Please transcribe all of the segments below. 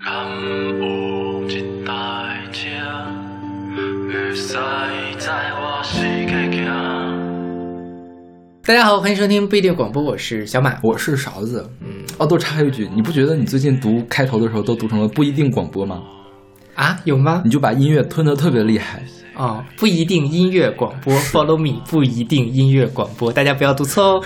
大家好，欢迎收听不一定广播，我是小马，我是勺子。嗯，哦，多插一句，你不觉得你最近读开头的时候都读成了不一定广播吗？啊，有吗？你就把音乐吞得特别厉害。哦，不一定音乐广播，Follow me，不一定音乐广播，大家不要读错哦。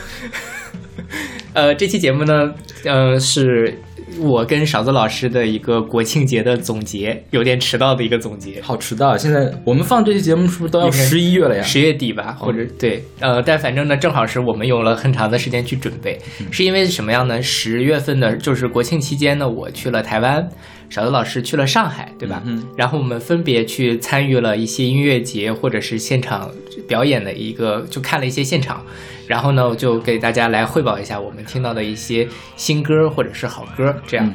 呃，这期节目呢，呃，是我跟勺子老师的一个国庆节的总结，有点迟到的一个总结。好迟到！现在我们放这期节目是不是都要十一月了呀？十月底吧，或者对，呃，但反正呢，正好是我们有了很长的时间去准备，是因为什么样呢？十月份的，就是国庆期间呢，我去了台湾。勺子老师去了上海，对吧？嗯。然后我们分别去参与了一些音乐节或者是现场表演的一个，就看了一些现场。然后呢，我就给大家来汇报一下我们听到的一些新歌或者是好歌，这样。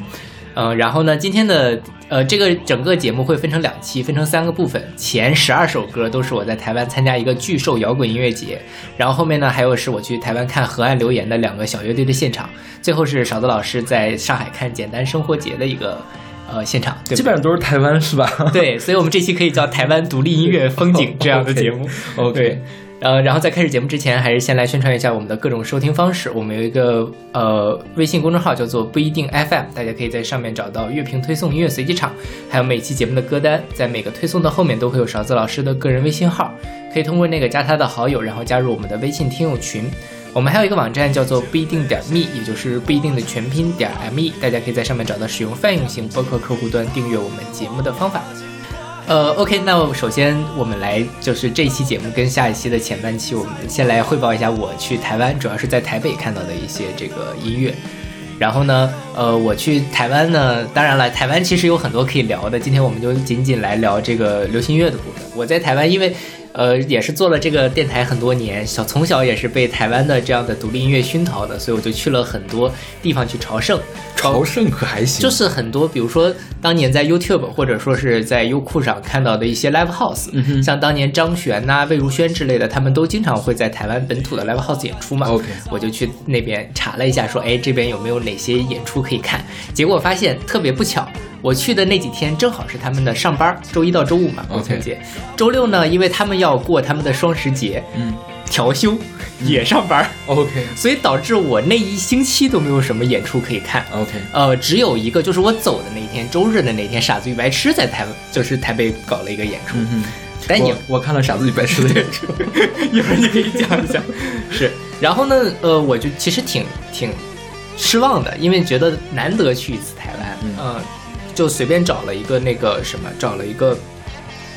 嗯。然后呢，今天的呃这个整个节目会分成两期，分成三个部分。前十二首歌都是我在台湾参加一个巨兽摇滚音乐节，然后后面呢还有是我去台湾看河岸留言的两个小乐队的现场，最后是勺子老师在上海看简单生活节的一个。呃，现场基本上都是台湾，是吧？对，所以我们这期可以叫台湾独立音乐风景这样的 节目。OK，呃，然后在开始节目之前，还是先来宣传一下我们的各种收听方式。我们有一个呃微信公众号叫做不一定 FM，大家可以在上面找到乐评推送、音乐随机场，还有每期节目的歌单。在每个推送的后面都会有勺子老师的个人微信号，可以通过那个加他的好友，然后加入我们的微信听友群。我们还有一个网站叫做不一定点 me，也就是不一定的全拼点 me，大家可以在上面找到使用泛用型播客客户端订阅我们节目的方法。呃，OK，那首先我们来就是这一期节目跟下一期的前半期，我们先来汇报一下我去台湾，主要是在台北看到的一些这个音乐。然后呢，呃，我去台湾呢，当然了，台湾其实有很多可以聊的，今天我们就仅仅来聊这个流行乐的部分。我在台湾，因为。呃，也是做了这个电台很多年，小从小也是被台湾的这样的独立音乐熏陶的，所以我就去了很多地方去朝圣。朝圣可还行？就是很多，比如说当年在 YouTube 或者说是在优酷上看到的一些 Live House，像当年张悬呐、魏如萱之类的，他们都经常会在台湾本土的 Live House 演出嘛。OK，我就去那边查了一下，说哎这边有没有哪些演出可以看？结果发现特别不巧。我去的那几天正好是他们的上班，周一到周五嘛，国庆节。周六呢，因为他们要过他们的双十节，嗯，调休也上班，OK。所以导致我那一星期都没有什么演出可以看，OK。呃，只有一个，就是我走的那天，周日的那天，傻子与白痴在台，就是台北搞了一个演出。嗯但也我看了傻子与白痴的 演出，一会儿你可以讲一讲。是，然后呢，呃，我就其实挺挺失望的，因为觉得难得去一次台湾，嗯。就随便找了一个那个什么，找了一个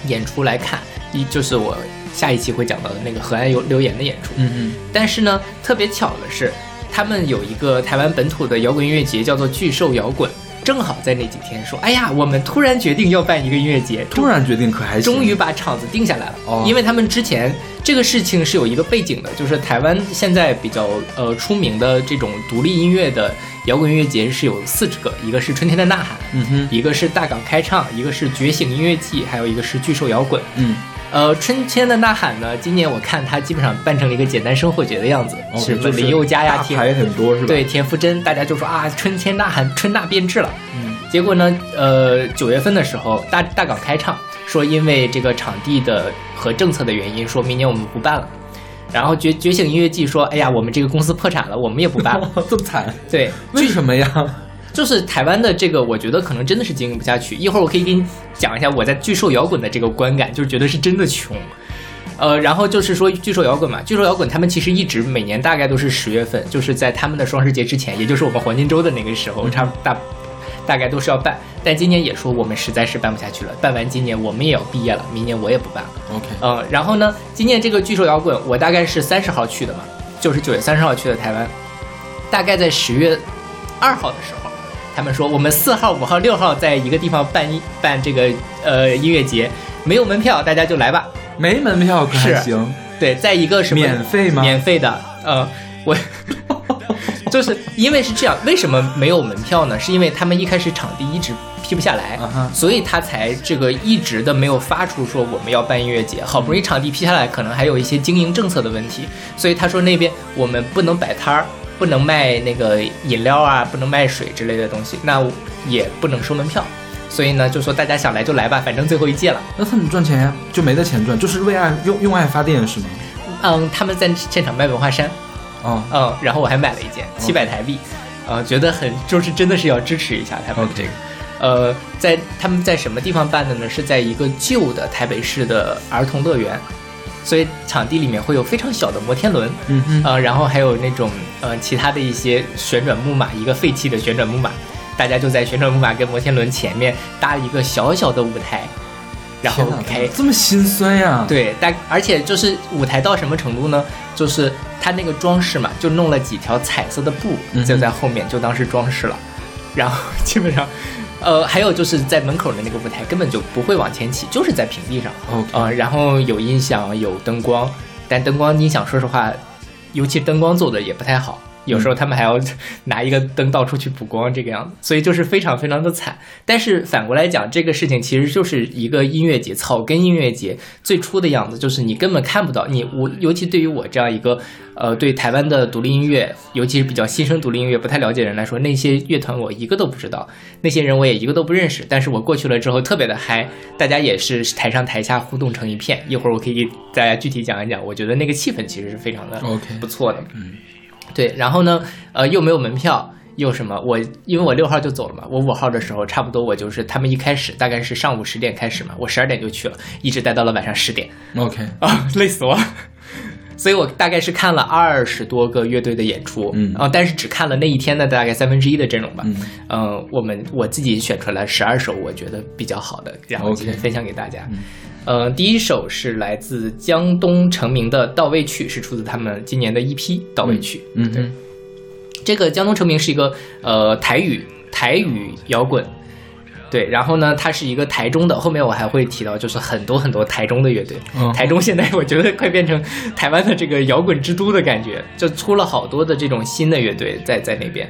演出来看，一就是我下一期会讲到的那个河岸有留言的演出。嗯嗯。但是呢，特别巧的是，他们有一个台湾本土的摇滚音乐节，叫做巨兽摇滚。正好在那几天说，哎呀，我们突然决定要办一个音乐节，突然决定可还终于把场子定下来了。哦，因为他们之前这个事情是有一个背景的，就是台湾现在比较呃出名的这种独立音乐的摇滚音乐节是有四个，一个是春天的呐喊，嗯哼，一个是大港开唱，一个是觉醒音乐季，还有一个是巨兽摇滚，嗯。呃，春天的呐喊呢？今年我看它基本上办成了一个简单生活节的样子，是林宥嘉呀，还很多是吧？对，田馥甄，大家就说啊，春天呐喊，春娜变质了。嗯，结果呢，呃，九月份的时候，大大港开唱，说因为这个场地的和政策的原因，说明年我们不办了。然后觉觉醒音乐季说，哎呀，我们这个公司破产了，我们也不办了，这么惨？对，为什么呀？就是台湾的这个，我觉得可能真的是经营不下去。一会儿我可以给你讲一下我在巨兽摇滚的这个观感，就是觉得是真的穷。呃，然后就是说巨兽摇滚嘛，巨兽摇滚他们其实一直每年大概都是十月份，就是在他们的双十节之前，也就是我们黄金周的那个时候，差大大概都是要办。但今年也说我们实在是办不下去了，办完今年我们也要毕业了，明年我也不办了。OK，嗯，然后呢，今年这个巨兽摇滚我大概是三十号去的嘛，就是九月三十号去的台湾，大概在十月二号的时候。他们说我们四号、五号、六号在一个地方办一办这个呃音乐节，没有门票，大家就来吧。没门票可是行？对，在一个什么免费吗？免费的。呃，我 就是因为是这样，为什么没有门票呢？是因为他们一开始场地一直批不下来，所以他才这个一直的没有发出说我们要办音乐节。好不容易场地批下来，可能还有一些经营政策的问题，所以他说那边我们不能摆摊儿。不能卖那个饮料啊，不能卖水之类的东西，那也不能收门票。所以呢，就说大家想来就来吧，反正最后一届了。那他们赚钱呀？就没得钱赚，就是为爱用用爱发电是吗？嗯，他们在现场卖文化衫，哦，嗯，然后我还买了一件，七百台币，呃，觉得很就是真的是要支持一下他们这个。呃，在他们在什么地方办的呢？是在一个旧的台北市的儿童乐园，所以场地里面会有非常小的摩天轮，嗯嗯，呃，然后还有那种呃其他的一些旋转木马，一个废弃的旋转木马。大家就在旋转木马跟摩天轮前面搭一个小小的舞台，然后开这么心酸呀？对，但而且就是舞台到什么程度呢？就是它那个装饰嘛，就弄了几条彩色的布，就在后面就当是装饰了。然后基本上，呃，还有就是在门口的那个舞台根本就不会往前起，就是在平地上。啊，然后有音响，有灯光，但灯光音响说实话，尤其灯光做的也不太好。有时候他们还要 拿一个灯到处去补光，这个样子，所以就是非常非常的惨。但是反过来讲，这个事情其实就是一个音乐节，草根音乐节最初的样子，就是你根本看不到你我，尤其对于我这样一个呃对台湾的独立音乐，尤其是比较新生独立音乐不太了解人来说，那些乐团我一个都不知道，那些人我也一个都不认识。但是我过去了之后特别的嗨，大家也是台上台下互动成一片。一会儿我可以给大家具体讲一讲，我觉得那个气氛其实是非常的不错的，嗯。对，然后呢，呃，又没有门票，又什么？我因为我六号就走了嘛，我五号的时候差不多，我就是他们一开始大概是上午十点开始嘛，我十二点就去了，一直待到了晚上十点。OK 啊，累死我！所以我大概是看了二十多个乐队的演出，嗯，啊，但是只看了那一天的大概三分之一的阵容吧。嗯，呃，我们我自己选出来十二首我觉得比较好的，然后今天分享给大家。呃，第一首是来自江东成名的《到位曲》，是出自他们今年的一批《到位曲》。嗯，对。这个江东成名是一个呃台语台语摇滚，对。然后呢，它是一个台中的，后面我还会提到，就是很多很多台中的乐队。台中现在我觉得快变成台湾的这个摇滚之都的感觉，就出了好多的这种新的乐队在在那边。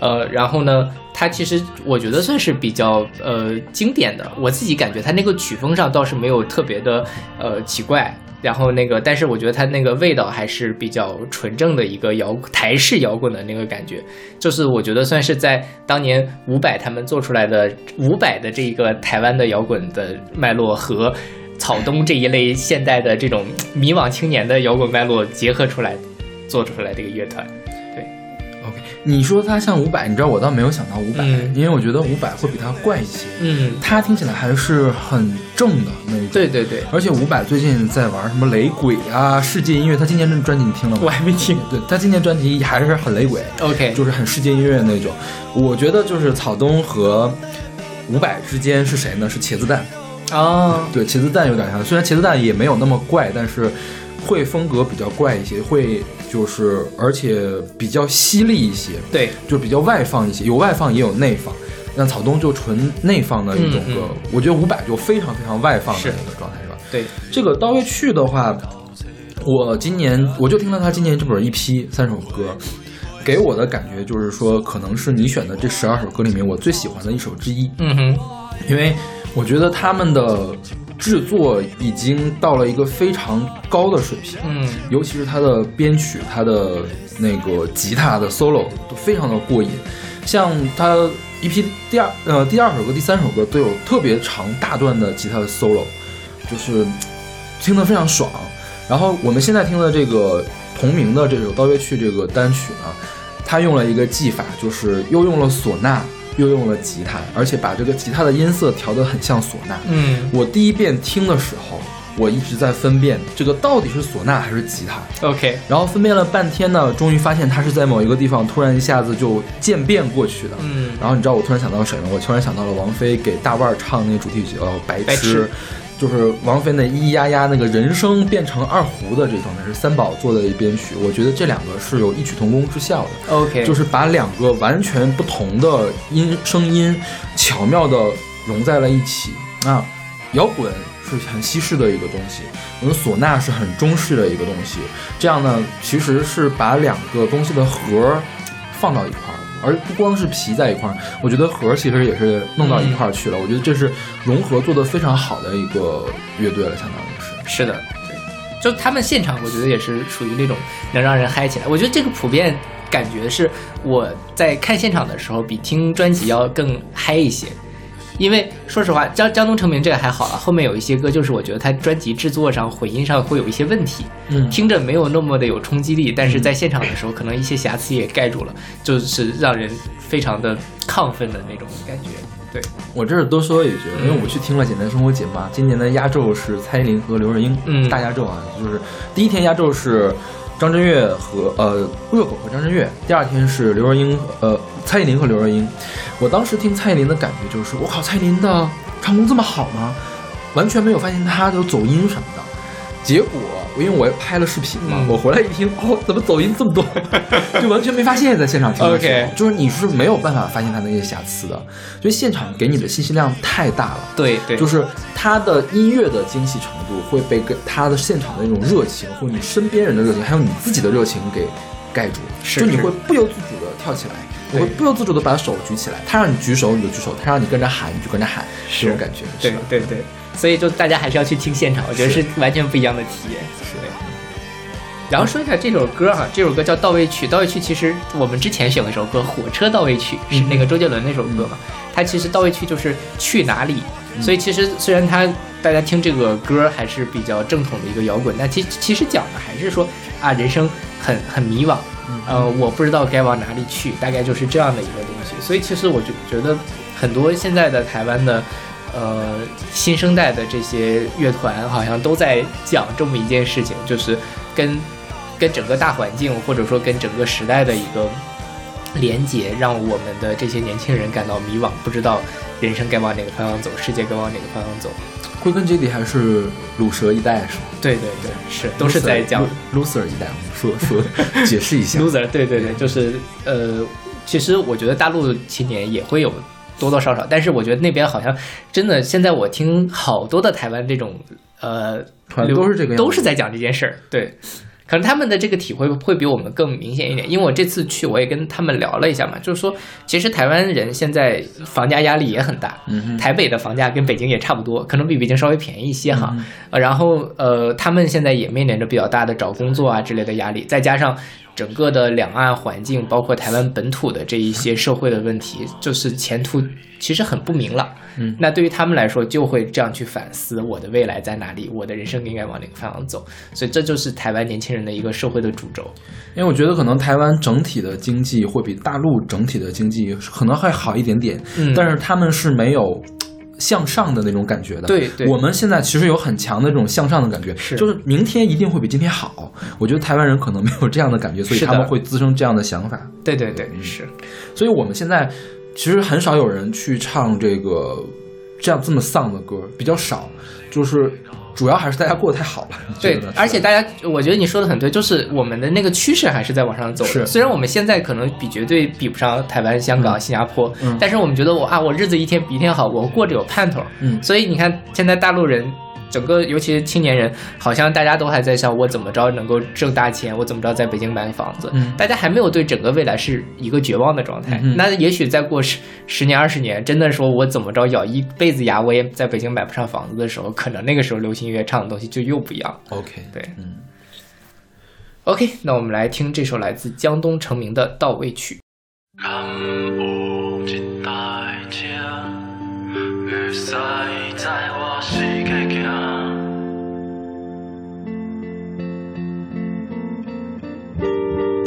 呃，然后呢，它其实我觉得算是比较呃经典的，我自己感觉它那个曲风上倒是没有特别的呃奇怪，然后那个，但是我觉得它那个味道还是比较纯正的一个摇台式摇滚的那个感觉，就是我觉得算是在当年伍佰他们做出来的伍佰的这一个台湾的摇滚的脉络和草东这一类现代的这种迷惘青年的摇滚脉络结合出来做出来的一个乐团。你说他像伍佰，你知道我倒没有想到伍佰，因为我觉得伍佰会比他怪一些。嗯，他听起来还是很正的那种。对对对，而且伍佰最近在玩什么雷鬼啊、世界音乐，他今年这专辑你听了吗？我还没听。对他今年专辑还是很雷鬼，OK，就是很世界音乐那种。我觉得就是草东和伍佰之间是谁呢？是茄子蛋。哦，对，茄子蛋有点像，虽然茄子蛋也没有那么怪，但是。会风格比较怪一些，会就是而且比较犀利一些，对，就比较外放一些，有外放也有内放。那草东就纯内放的一种歌，我觉得伍佰就非常非常外放的一个状态，是吧？对，这个刀月去的话，我今年我就听了他今年这本一批三首歌，给我的感觉就是说，可能是你选的这十二首歌里面我最喜欢的一首之一。嗯哼，因为我觉得他们的。制作已经到了一个非常高的水平，嗯，尤其是他的编曲，他的那个吉他的 solo 都非常的过瘾。像他一批第二呃第二首歌、第三首歌都有特别长大段的吉他的 solo，就是听得非常爽。然后我们现在听的这个同名的这首《刀乐去》这个单曲呢，他用了一个技法，就是又用了唢呐。又用了吉他，而且把这个吉他的音色调得很像唢呐。嗯，我第一遍听的时候，我一直在分辨这个到底是唢呐还是吉他。OK，然后分辨了半天呢，终于发现它是在某一个地方突然一下子就渐变过去的。嗯，然后你知道我突然想到谁吗？我突然想到了王菲给大腕儿唱那个主题曲叫《白痴》。就是王菲那咿咿呀呀那个人声变成二胡的这状态是三宝做的编曲，我觉得这两个是有异曲同工之效的。OK，就是把两个完全不同的音声音巧妙的融在了一起。啊，摇滚是很西式的一个东西，我们唢呐是很中式的一个东西。这样呢，其实是把两个东西的核放到一块儿。而不光是皮在一块儿，我觉得核其实也是弄到一块儿去了。我觉得这是融合做的非常好的一个乐队了，相当于是。是的，对，就他们现场，我觉得也是属于那种能让人嗨起来。我觉得这个普遍感觉是我在看现场的时候比听专辑要更嗨一些。因为说实话，江江东成名这个还好了，后面有一些歌就是我觉得他专辑制作上混音上会有一些问题，嗯听着没有那么的有冲击力，但是在现场的时候可能一些瑕疵也盖住了，就是让人非常的亢奋的那种感觉。对，我这儿多说一句，因为我去听了简单生活节嘛，今年的压轴是蔡依林和刘若英，嗯大压轴啊，就是第一天压轴是张震岳和呃热狗和张震岳，第二天是刘若英呃蔡依林和刘若英。我当时听蔡依林的感觉就是，我靠，蔡依林的唱功这么好吗？完全没有发现她有走音什么的。结果，因为我拍了视频嘛，嗯。我回来一听，哦，怎么走音这么多，就完全没发现，在现场听的时候。OK 就是你是没有办法发现他那些瑕疵的，就现场给你的信息量太大了。对对，就是他的音乐的精细程度会被跟他的现场的那种热情，或者你身边人的热情，还有你自己的热情给盖住，是就你会不由自主的跳起来，你会不由自主的把手举起来。他让你举手你就举手，他让你跟着喊你就跟着喊，是这种感觉。对对对，所以就大家还是要去听现场，我觉得是完全不一样的体验。是对。然后说一下这首歌哈，这首歌叫《到位曲》。到位曲其实我们之前选了一首歌《火车到位曲》，是那个周杰伦那首歌嘛。它其实到位曲就是去哪里，所以其实虽然他大家听这个歌还是比较正统的一个摇滚，但其其实讲的还是说啊，人生很很迷惘，呃，我不知道该往哪里去，大概就是这样的一个东西。所以其实我就觉得很多现在的台湾的。呃，新生代的这些乐团好像都在讲这么一件事情，就是跟跟整个大环境或者说跟整个时代的一个连接，让我们的这些年轻人感到迷惘，不知道人生该往哪个方向走，世界该往哪个方向走。归根结底还是鲁蛇一代是吗？对对对，是都是在讲 loser 一代，说 说解释一下。loser，对对对，就是呃，其实我觉得大陆青年也会有多多少少，但是我觉得那边好像真的，现在我听好多的台湾这种呃都是这个样子都是在讲这件事儿，对。可能他们的这个体会会比我们更明显一点，因为我这次去我也跟他们聊了一下嘛，就是说，其实台湾人现在房价压力也很大，嗯台北的房价跟北京也差不多，可能比北京稍微便宜一些哈。然后呃，他们现在也面临着比较大的找工作啊之类的压力，再加上整个的两岸环境，包括台湾本土的这一些社会的问题，就是前途其实很不明朗。嗯那对于他们来说，就会这样去反思我的未来在哪里，我的人生应该往哪个方向走。所以这就是台湾年轻人的一个社会的主轴。因为我觉得可能台湾整体的经济会比大陆整体的经济可能还好一点点，嗯但是他们是没有向上的那种感觉的。对对我们现在其实有很强的这种向上的感觉，是就是明天一定会比今天好。我觉得台湾人可能没有这样的感觉，所以他们会滋生这样的想法。对对对，是。所以我们现在其实很少有人去唱这个这样这么丧的歌，比较少，就是主要还是大家过得太好了。对，而且大家，我觉得你说的很对，就是我们的那个趋势还是在往上走的。是虽然我们现在可能比绝对比不上台湾、香港、嗯新加坡，嗯但是我们觉得我啊，我日子一天比一天好，我过着有盼头。嗯所以你看，现在大陆人。整个，尤其是青年人，好像大家都还在想我怎么着能够挣大钱，我怎么着在北京买个房子。嗯大家还没有对整个未来是一个绝望的状态。嗯那也许再过十十年、二十年，真的说我怎么着咬一辈子牙，我也在北京买不上房子的时候，可能那个时候流行音乐唱的东西就又不一样了。OK，对，嗯。OK，那我们来听这首来自江东成名的《到位曲》。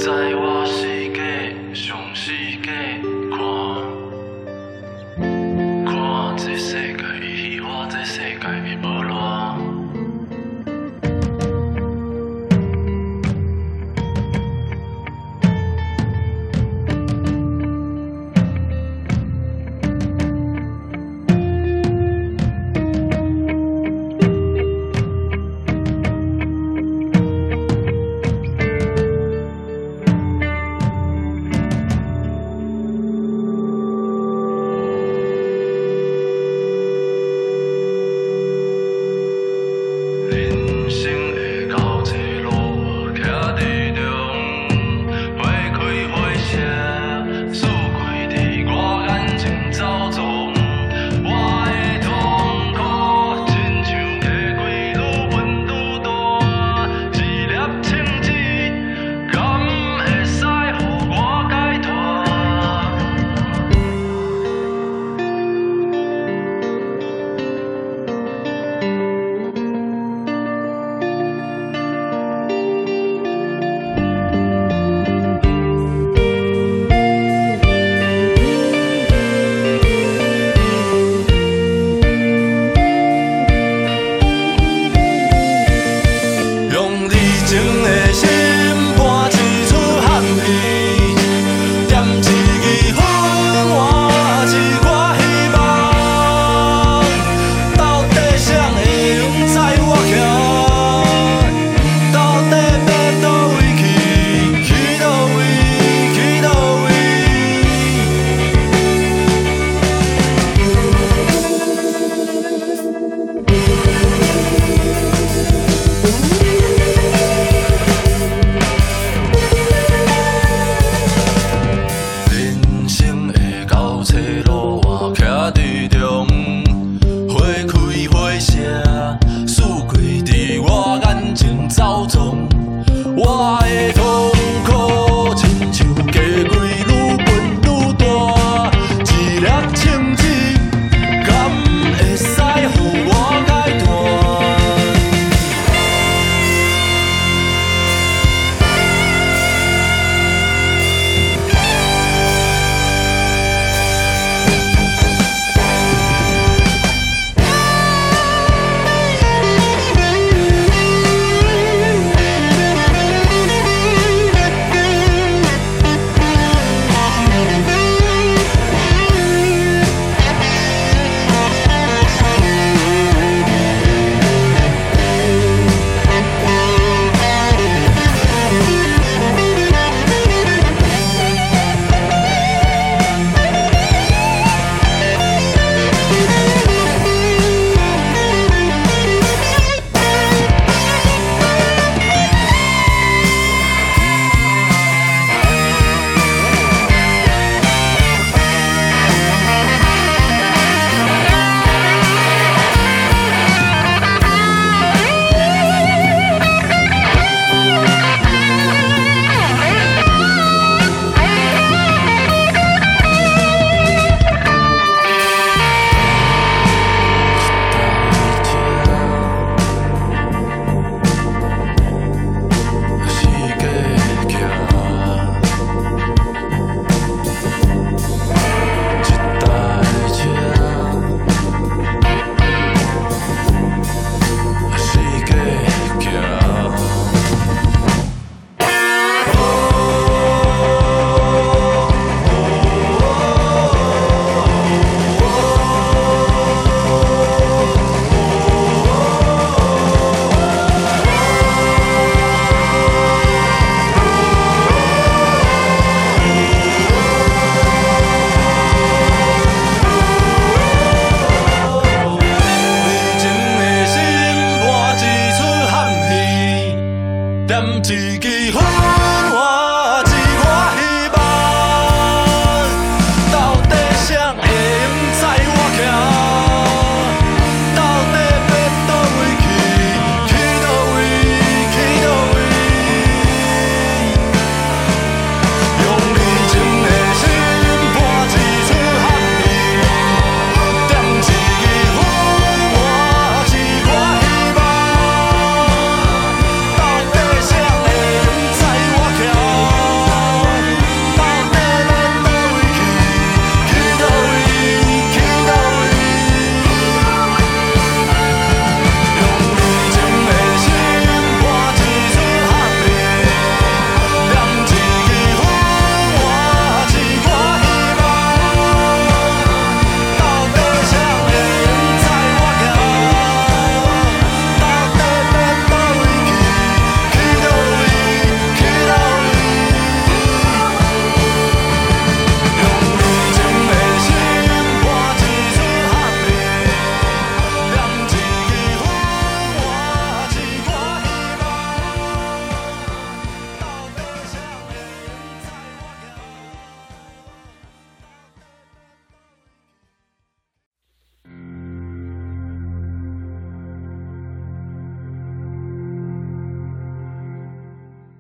在我世界上世界看，看这世界的戏，我这世界的无赖。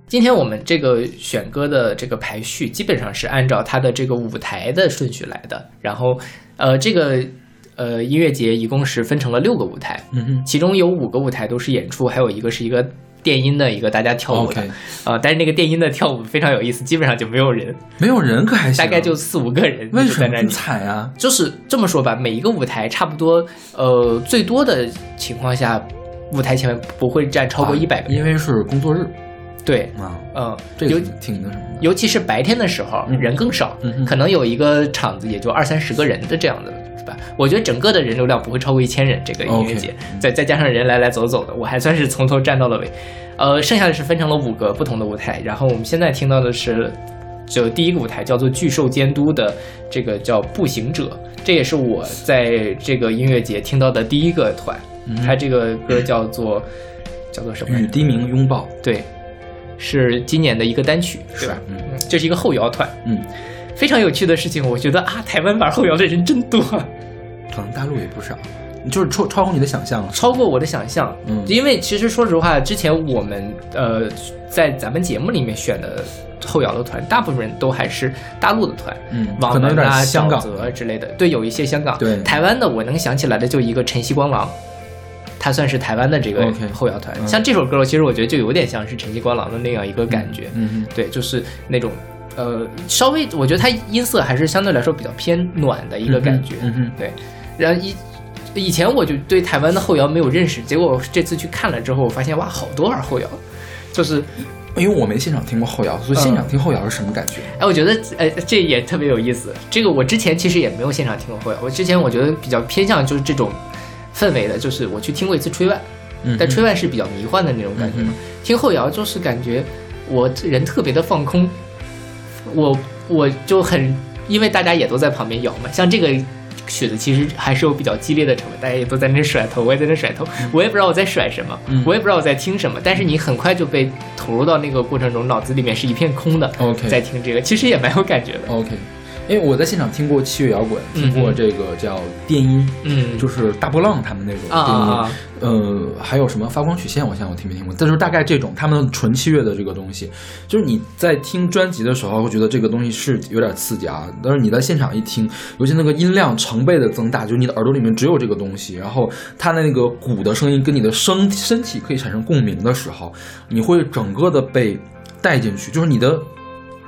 今天我们这个选歌的这个排序，基本上是按照它的这个舞台的顺序来的。然后，呃，这个呃音乐节一共是分成了六个舞台，嗯哼，其中有五个舞台都是演出，还有一个是一个电音的一个大家跳舞的呃，但是那个电音的跳舞非常有意思，基本上就没有人，没有人可还行，大概就四五个人为什么很。惨啊？就是这么说吧，每一个舞台差不多，呃，最多的情况下，舞台前面不会站超过一百个人。因为是工作日对，啊，嗯，尤这个挺那什么的。尤其是白天的时候，嗯人更少，嗯可能有一个场子也就二三十个人的这样的，是吧？我觉得整个的人流量不会超过一千人。这个音乐节再再加上人来来走走的，我还算是从头站到了尾。呃，剩下的是分成了五个不同的舞台，然后我们现在听到的是。就第一个舞台叫做巨兽监督的这个叫步行者，这也是我在这个音乐节听到的第一个团。嗯它这个歌叫做叫做什么来着？与低鸣拥抱对，是今年的一个单曲，对是吧？嗯嗯，这是一个后摇团。嗯，非常有趣的事情，我觉得啊，台湾玩后摇的人真多，可能大陆也不少，就是超超乎你的想象了。超过我的想象。嗯因为其实说实话，之前我们呃在咱们节目里面选的后摇的团，大部分人都还是大陆的团，嗯网可能啊、香港沼泽之类的。对，有一些香港。对台湾的我能想起来的就一个晨曦光廊。它算是台湾的这个后摇团嗯像这首歌，其实我觉得就有点像是晨曦光郎的那样一个感觉。嗯嗯对，就是那种呃，稍微我觉得它音色还是相对来说比较偏暖的一个感觉。嗯嗯，对，然后以以前我就对台湾的后摇没有认识，结果这次去看了之后，我发现哇，好多玩后摇，就是因为我没现场听过后摇，所以现场听后摇是什么感觉？哎，我觉得呃这也特别有意思。这个我之前其实也没有现场听过后摇，我之前我觉得比较偏向就是这种氛围的，就是我去听过一次吹万，嗯但吹万是比较迷幻的那种感觉嘛。听后摇就是感觉我人特别的放空，我我就很，因为大家也都在旁边摇嘛，像这个。曲子其实还是有比较激烈的成分，大家也都在那甩头，我也在那甩头，我也不知道我在甩什么，嗯我也不知道我在听什么，但是你很快就被投入到那个过程中，脑子里面是一片空的。OK 在听这个，其实也蛮有感觉的。OK，因为我在现场听过器乐摇滚，嗯听过这个叫电音，嗯，就是大波浪他们那种啊电音，呃，还有什么发光曲线，我想我听没听过，但是大概这种他们纯器乐的这个东西，就是你在听专辑的时候会觉得这个东西是有点刺激啊，但是你在现场一听，尤其那个音量成倍的增大，就是你的耳朵里面只有这个东西，然后它的那个鼓的声音跟你的身身体可以产生共鸣的时候，你会整个的被带进去，就是你的。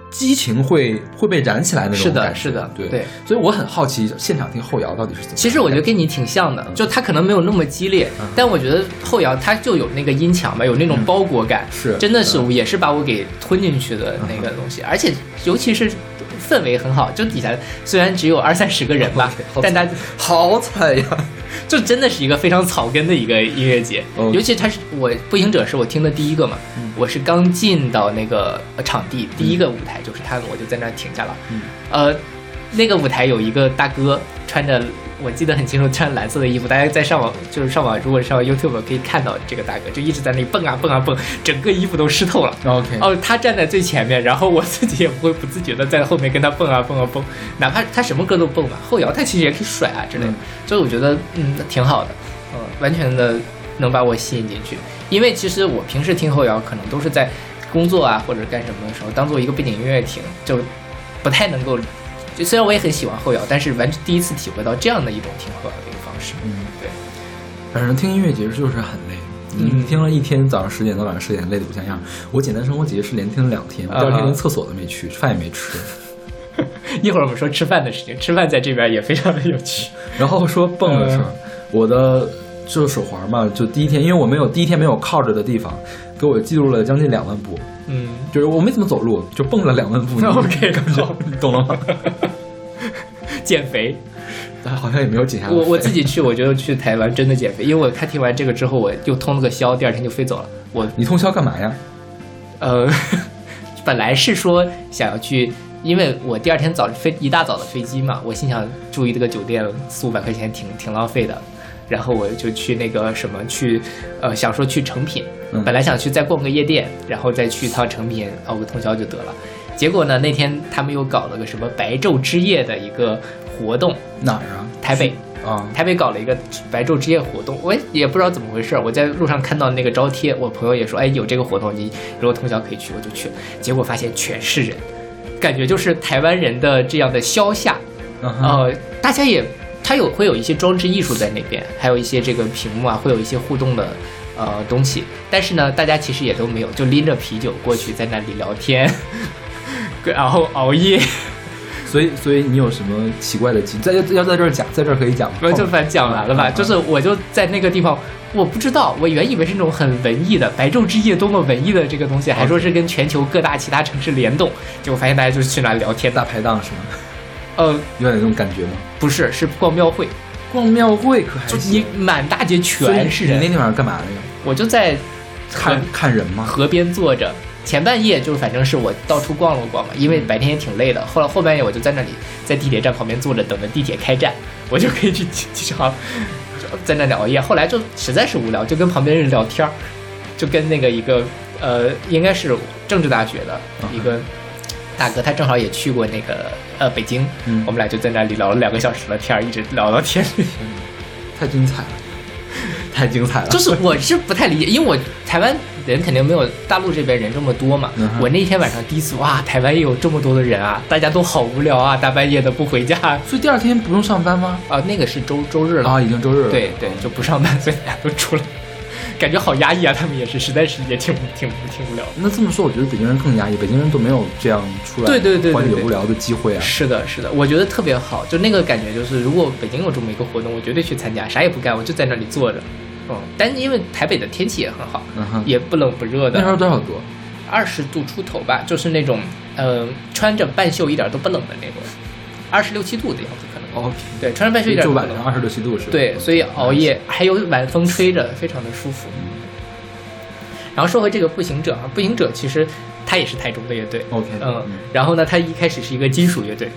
激情会会被燃起来的那种感觉，是的，对。对。所以我很好奇，现场听后摇到底是怎么？其实我觉得跟你挺像的，就它可能没有那么激烈，嗯。但我觉得后摇它就有那个音墙吧，有那种包裹感，是真的是嗯。也是把我给吞进去的那个东西，而且尤其是氛围很好，就底下虽然只有二三十个人吧 但大家好惨呀！就真的是一个非常草根的一个音乐节尤其他是我步行者是我听的第一个嘛，嗯。我是刚进到那个呃场地，第一个舞台就是他们，我就在那儿停下了。嗯。呃，那个舞台有一个大哥穿着，我记得很清楚，穿蓝色的衣服。大家在上网就是上网，如果上 YouTube 可以看到这个大哥，就一直在那里蹦啊蹦啊蹦，整个衣服都湿透了。OK，哦，他站在最前面，然后我自己也不会不自觉的在后面跟他蹦啊蹦啊蹦，哪怕他什么歌都蹦嘛，后摇他其实也可以甩啊之类的嗯，所以我觉得嗯挺好的，嗯，完全的能把我吸引进去。因为其实我平时听后摇可能都是在工作啊或者干什么的时候当做一个背景音乐听，就不太能够。就虽然我也很喜欢后摇，但是完全第一次体会到这样的一种听后摇的一个方式。嗯，对，反正听音乐节就是很累。你嗯听了一天，早上十点到晚上十点，累得不像样。我简单生活节是连听了两天，我第二天啊连厕所都没去，饭也没吃。一会儿我们说吃饭的事情，吃饭在这边也非常的有趣。然后说蹦的事儿，我的就是手环嘛，就第一天，因为我没有第一天没有靠着的地方，给我记录了将近两万步，嗯，就是我没怎么走路，就蹦了两万步。OK，感觉好你懂了吗？减肥。但好像也没有减下来。我我自己去，我觉得去台湾真的减肥，因为我他听完这个之后，我又通了个宵，第二天就飞走了。我你通宵干嘛呀？呃，本来是说想要去，因为我第二天早飞一大早的飞机嘛，我心想住一个酒店四五百块钱挺挺浪费的，然后我就去那个什么去，呃，想说去成品，嗯本来想去再逛个夜店，然后再去一趟成品熬个通宵就得了。结果呢，那天他们又搞了个什么白昼之夜的一个活动，哪儿啊？台北。啊，台北搞了一个白昼之夜活动，我也也不知道怎么回事儿。我在路上看到那个招贴，我朋友也说，哎，有这个活动，你如果通宵可以去，我就去了。结果发现全是人，感觉就是台湾人的这样的消夏，呃，大家也，他有会有一些装置艺术在那边，还有一些这个屏幕啊，会有一些互动的呃东西。但是呢，大家其实也都没有，就拎着啤酒过去，在那里聊天，然后熬夜。所以所以你有什么奇怪的经？在要要在这儿讲，在这儿可以讲吗？我就反正讲完了吧，就是我就在那个地方，我不知道，我原以为是那种很文艺的白昼之夜多么文艺的这个东西，还说是跟全球各大其他城市联动，结果发现大家就是去那聊天。大排档是吗？呃，有点那种感觉吗？不是，是逛庙会，逛庙会可还你满大街全是人，你那天晚上干嘛了呀？我就在看看人吗？河边坐着。前半夜就反正是我到处逛了逛嘛，因为白天也挺累的。后来后半夜我就在那里，在地铁站旁边坐着，等着地铁开站，我就可以去机机场，就在那里熬夜。后来就实在是无聊，就跟旁边人聊天儿，就跟那个一个呃，应该是政治大学的一个大哥，他正好也去过那个呃北京，嗯我们俩就在那里聊了两个小时的天儿，一直聊到天亮。太精彩了，太精彩了！就是我是不太理解，因为我台湾人肯定没有大陆这边人这么多嘛。嗯我那天晚上第一次，哇，台湾也有这么多的人啊，大家都好无聊啊，大半夜的不回家啊。所以第二天不用上班吗？啊那个是周周日了，啊，已经周日了。对对，就不上班，所以大家都出来，感觉好压抑啊。他们也是，实在是也挺挺挺无聊的。那这么说，我觉得北京人更压抑，北京人都没有这样出来对对对对对缓解无聊的机会啊。是的，是的，我觉得特别好，就那个感觉，就是如果北京有这么一个活动，我绝对去参加，啥也不干，我就在那里坐着。嗯，但因为台北的天气也很好，也不冷不热的，那时候多少度？二十度出头吧，就是那种呃穿着半袖一点都不冷的那种，二十六七度的样子可能。哦，对，穿着半袖一点都不冷就晚上。二十六七度是吧？对，所以熬夜还有晚风吹着，非常的舒服。然后说回这个步行者啊，步行者其实他也是台中的乐队，OK，嗯，然后呢，他一开始是一个金属乐队，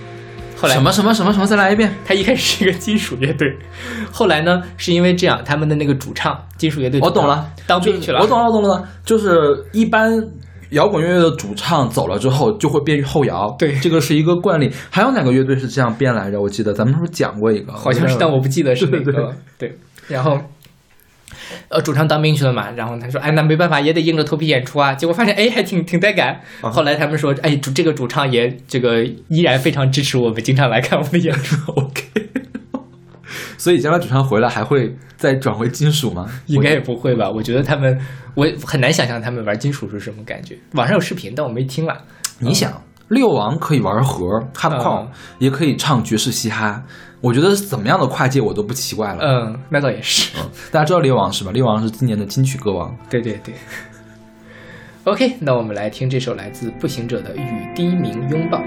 后来什么什么什么什么？再来一遍。他一开始是一个金属乐队，后来呢，是因为这样，他们的那个主唱金属乐队我懂了，当兵去了，我懂了，我懂了，就是一般摇滚乐队的主唱走了之后就会变后摇，对这个是一个惯例。还有哪个乐队是这样变来着？我记得咱们是不是讲过一个？好像是，但我不记得是哪对对个。对，然后。呃，主唱当兵去了嘛，然后他说，哎，那没办法，也得硬着头皮演出啊。结果发现，哎，还挺挺带感。啊后来他们说，哎，主这个主唱也这个依然非常支持我们，经常来看我们的演出。OK。所以将来主唱回来还会再转回金属吗？应该也不会吧？我觉得他们，我很难想象他们玩金属是什么感觉。网上有视频，但我没听了。你想，六王可以玩盒 hardcore，、嗯也可以唱爵士嘻哈，我觉得怎么样的跨界我都不奇怪了。嗯，那倒也是。嗯，大家知道六王是吧？六王是今年的金曲歌王。对对对。OK，那我们来听这首来自步行者的《与第一名拥抱》。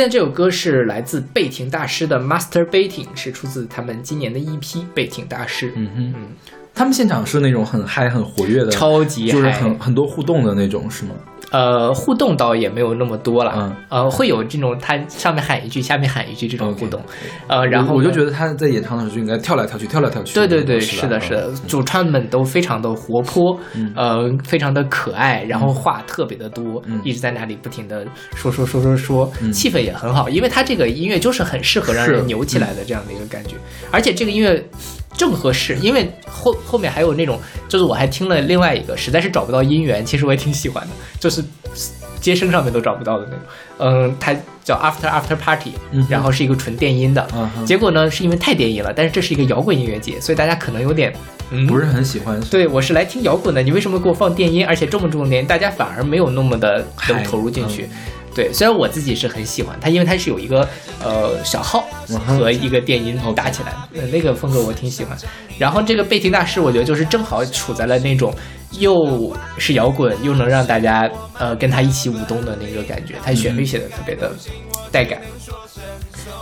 现在这首歌是来自贝婷大师的《Master Baiting》，是出自他们今年的一批《贝婷大师》。嗯哼，他们现场是那种很嗨、很活跃的，超级就是很很多互动的那种，是吗？呃，互动倒也没有那么多了，嗯。呃，会有这种他上面喊一句，下面喊一句这种互动，呃，然后我我就觉得他在演唱的时候就应该跳来跳去，跳来跳去。对对对，是是的，是的。嗯，主唱们都非常的活泼，呃，非常的可爱，然后话特别的多，嗯。一直在那里不停的说说说说说，嗯。气氛也很好，因为他这个音乐就是很适合让人扭起来的这样的一个感觉，而且这个音乐正合适，因为后后面还有那种，就是我还听了另外一个，实在是找不到音源，其实我也挺喜欢的，就是。接生上面都找不到的那种，嗯，它叫 After After Party，、嗯然后是一个纯电音的，嗯结果呢是因为太电音了，但是这是一个摇滚音乐节，所以大家可能有点，嗯，不是很喜欢。对，我是来听摇滚的，你为什么给我放电音，而且这么重电音，大家反而没有那么的投入进去。对，虽然我自己是很喜欢它，因为它是有一个呃小号嗯和一个电音搭起来，呃那个风格我挺喜欢。然后这个贝婷大师，我觉得就是正好处在了那种又是摇滚又能让大家呃跟他一起舞动的那个感觉，他旋律写的特别的带感。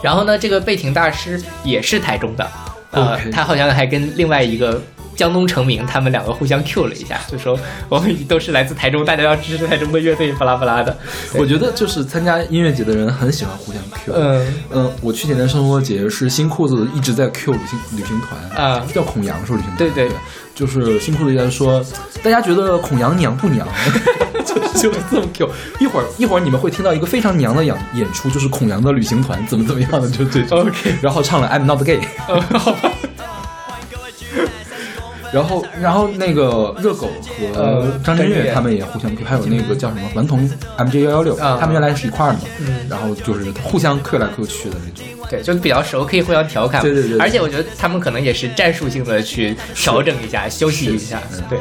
然后呢，这个贝婷大师也是台中的，呃他好像还跟另外一个江东成名，他们两个互相 Q 了一下，就说我们都是来自台中，大家要支持台中的乐队，巴拉巴拉的。我觉得就是参加音乐节的人很喜欢互相 Q。嗯嗯，我去年的生活节是新裤子一直在 Q 旅行旅行团啊叫孔阳是吧旅行团？对对就是新裤子一直在说，大家觉得孔阳娘不娘？就是就是这么 Q。一会儿一会儿你们会听到一个非常娘的演演出，就是孔阳的旅行团怎么怎么样的，就这种。OK 然后唱了 I'm not gay。呃，好吧，然后，然后那个热狗和呃张震岳岳他们也互相还有那个叫什么顽童 MJ 幺幺六，啊他们原来是一块儿的嘛，嗯然后就是互相 Q 来 Q 去的那种。对，就是比较熟，可以互相调侃。对对对对而且我觉得他们可能也是战术性的去调整一下、休息一下嗯。对。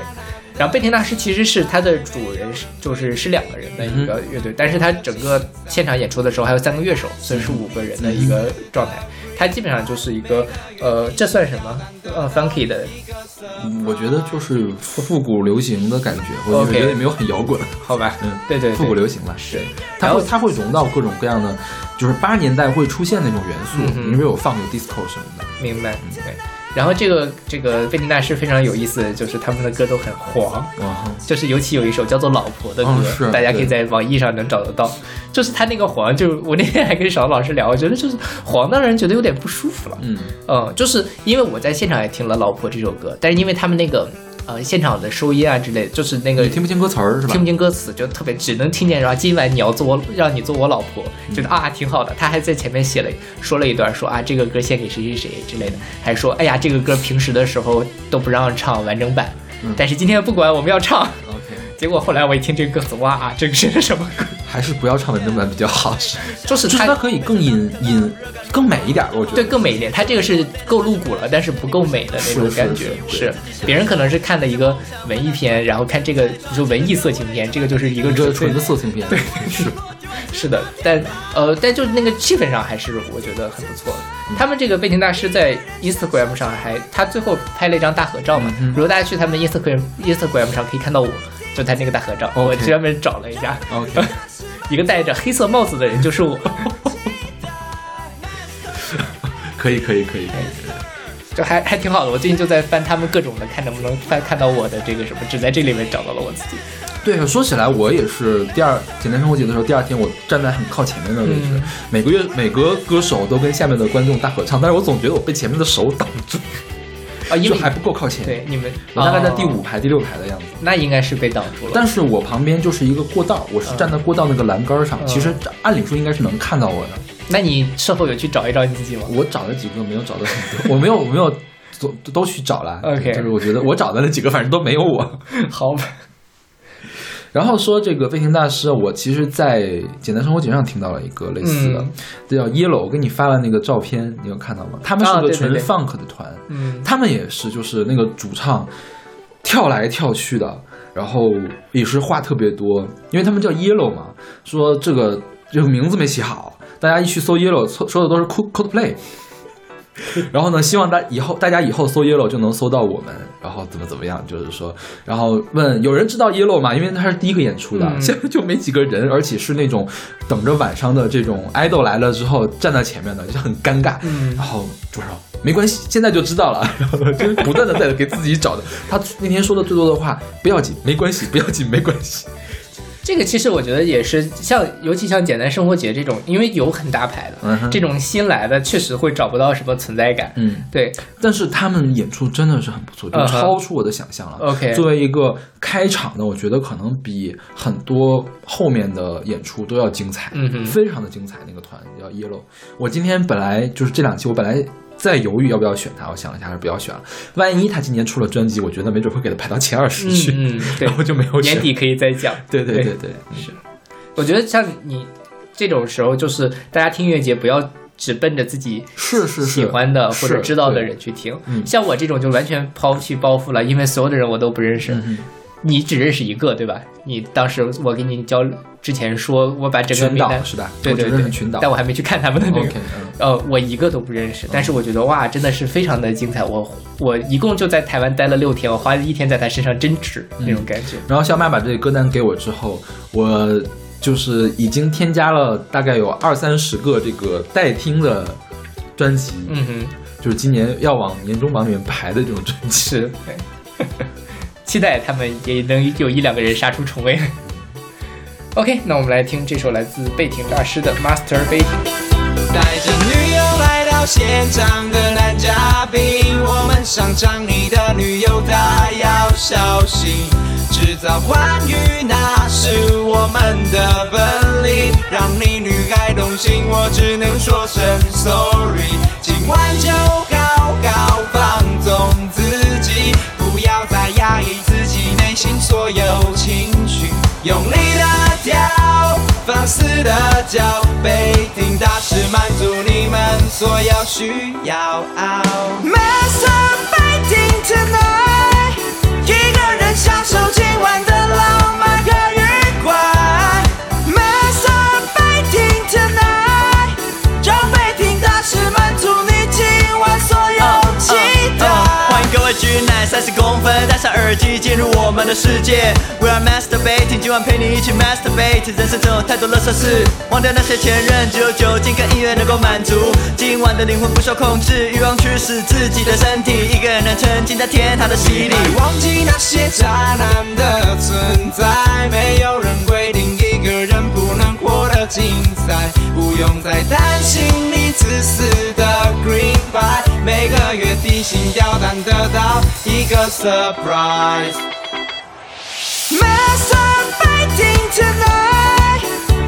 然后贝婷大师其实是他的主人是就是是两个人的一个乐队，但是他整个现场演出的时候还有三个乐手，所以是五个人的一个状态。他基本上就是一个呃，这算什么？呃，funky 的，嗯我觉得就是复古流行的感觉，我觉得也没有很摇滚，好吧？嗯，对对对复古流行吧，是。它会它会融到各种各样的，就是八十年代会出现那种元素，因为有放有 disco 什么的。明白，对。然后这个这个贝婷大师非常有意思，就是他们的歌都很黄，就是尤其有一首叫做《老婆》的歌，大家可以在网易上能找得到。就是他那个黄，就我那天还跟小老师聊，我觉得就是黄的让人觉得有点不舒服了。嗯，嗯，就是因为我在现场也听了《老婆》这首歌，但是因为他们那个呃现场的收音啊之类的，就是那个听不清歌词儿是吧？听不清歌词，就特别只能听见说啊今晚你要做我，让你做我老婆，觉得啊挺好的。他还在前面写了说了一段说啊这个歌献给谁谁谁之类的，还说哎呀这个歌平时的时候都不让唱完整版，嗯但是今天不管我们要唱。OK，结果后来我一听这个歌词，哇，这个是什么歌？还是不要唱文正版比较好，就是就是它它可以更引引更美一点，我觉得。对更美一点，它这个是够露骨了，但是不够美的那种感觉。是别人可能是看的一个文艺片，然后看这个就文艺色情片，这个就是一个纯纯的色情片，对，是。是的，但呃，但就那个气氛上还是我觉得很不错的。他们这个背景大师在 Instagram 上还，他最后拍了一张大合照嘛。嗯如果大家去他们 Instagram Instagram 上可以看到我，就他那个大合照我专门找了一下。OK 一个戴着黑色帽子的人就是我，可以可以可以，就还还挺好的。我最近就在翻他们各种的，看能不能翻看到我的这个什么，只在这里面找到了我自己。对，说起来，我也是第二简单生活节的时候，第二天我站在很靠前面的位置，嗯每个月每个歌手都跟下面的观众大合唱，但是我总觉得我被前面的手挡住，啊，因为就还不够靠前。对你们，我大概在第哦五排、第六排的样子。那应该是被挡住了。但是我旁边就是一个过道，我是站在过道那个栏杆上，嗯其实按理说应该是能看到我的。那你事后有去找一找你自己吗？我找了几个，没有找到很多，我没有，我没有都都去找了。OK 就是我觉得我找的那几个，反正都没有我。好吧，然后说这个飞行大师，我其实，在简单生活节上听到了一个类似的，嗯这叫 Yellow。我给你发了那个照片，你有看到吗？他们是个纯 funk 的团，嗯，他们也是，就是那个主唱跳来跳去的，然后也是话特别多，因为他们叫 Yellow 嘛，说这个这个名字没起好，大家一去搜 Yellow，搜说的都是 Cold Coldplay。然后呢，希望大以后大家以后搜 Yellow 就能搜到我们，然后怎么怎么样，就是说，然后问有人知道 Yellow 吗？因为他是第一个演出的，嗯现在就没几个人，而且是那种等着晚上的这种 idol 来了之后站在前面的，就很尴尬。嗯然后主持人没关系，现在就知道了，然后呢，就是不断的在给自己找的。他那天说的最多的话，不要紧，没关系，不要紧，没关系。这个其实我觉得也是像，尤其像简单生活节这种，因为有很大牌的，嗯这种新来的确实会找不到什么存在感。嗯，对但是他们演出真的是很不错，就超出我的想象了。，OK，作为一个开场的，我觉得可能比很多后面的演出都要精彩，嗯哼非常的精彩。那个团叫 Yellow，我今天本来就是这两期，我本来在犹豫要不要选他，我想了一下还是不要选了。万一他今年出了专辑，我觉得没准会给他排到前二十去，嗯嗯，对然，后就没有选。年底可以再讲。对对对对对，是，我觉得像你这种时候，就是大家听音乐节不要只奔着自己是是是喜欢的或者知道的人去听。嗯像我这种就完全抛弃包袱了，因为所有的人我都不认识。你只认识一个，对吧？你当时我给你交之前说，我把整个群名单，岛是吧？对对对，群岛，但我还没去看他们的那个。呃，我一个都不认识，但是我觉得哇，真的是非常的精彩。我我一共就在台湾待了六天，我花了一天在他身上，真值那种感觉。然后小马把这个歌单给我之后，我就是已经添加了大概有二三十个这个待听的专辑，嗯哼，就是今年要往年终榜里面排的这种专辑。期待他们也能有一两个人杀出重围。OK，那我们来听这首来自贝挺大师的《Master 贝挺》。带着女友来到现场的男嘉宾，我们上场，你的女友她要小心，制造欢愉那是我们的本领，让你女孩动心，我只能说声 sorry。今晚就好好放纵自己，压抑自己内心所有情绪，用力的跳，放肆的叫，被听大师满足你们所有需要。Masturbating tonight，三十公分，戴上耳机进入我们的世界。We are masturbating，今晚陪你一起 masturbate。人生中有太多乐色事，忘掉那些前任，只有酒精跟音乐能够满足。今晚的灵魂不受控制，欲望驱使自己的身体，一个人沉浸在天堂的洗礼。忘记那些渣男的存在，没有人规定一个人不能活得精彩，不用再担心你自私的 green by，每个月提心吊胆得到一个 surprise。Master fighting tonight，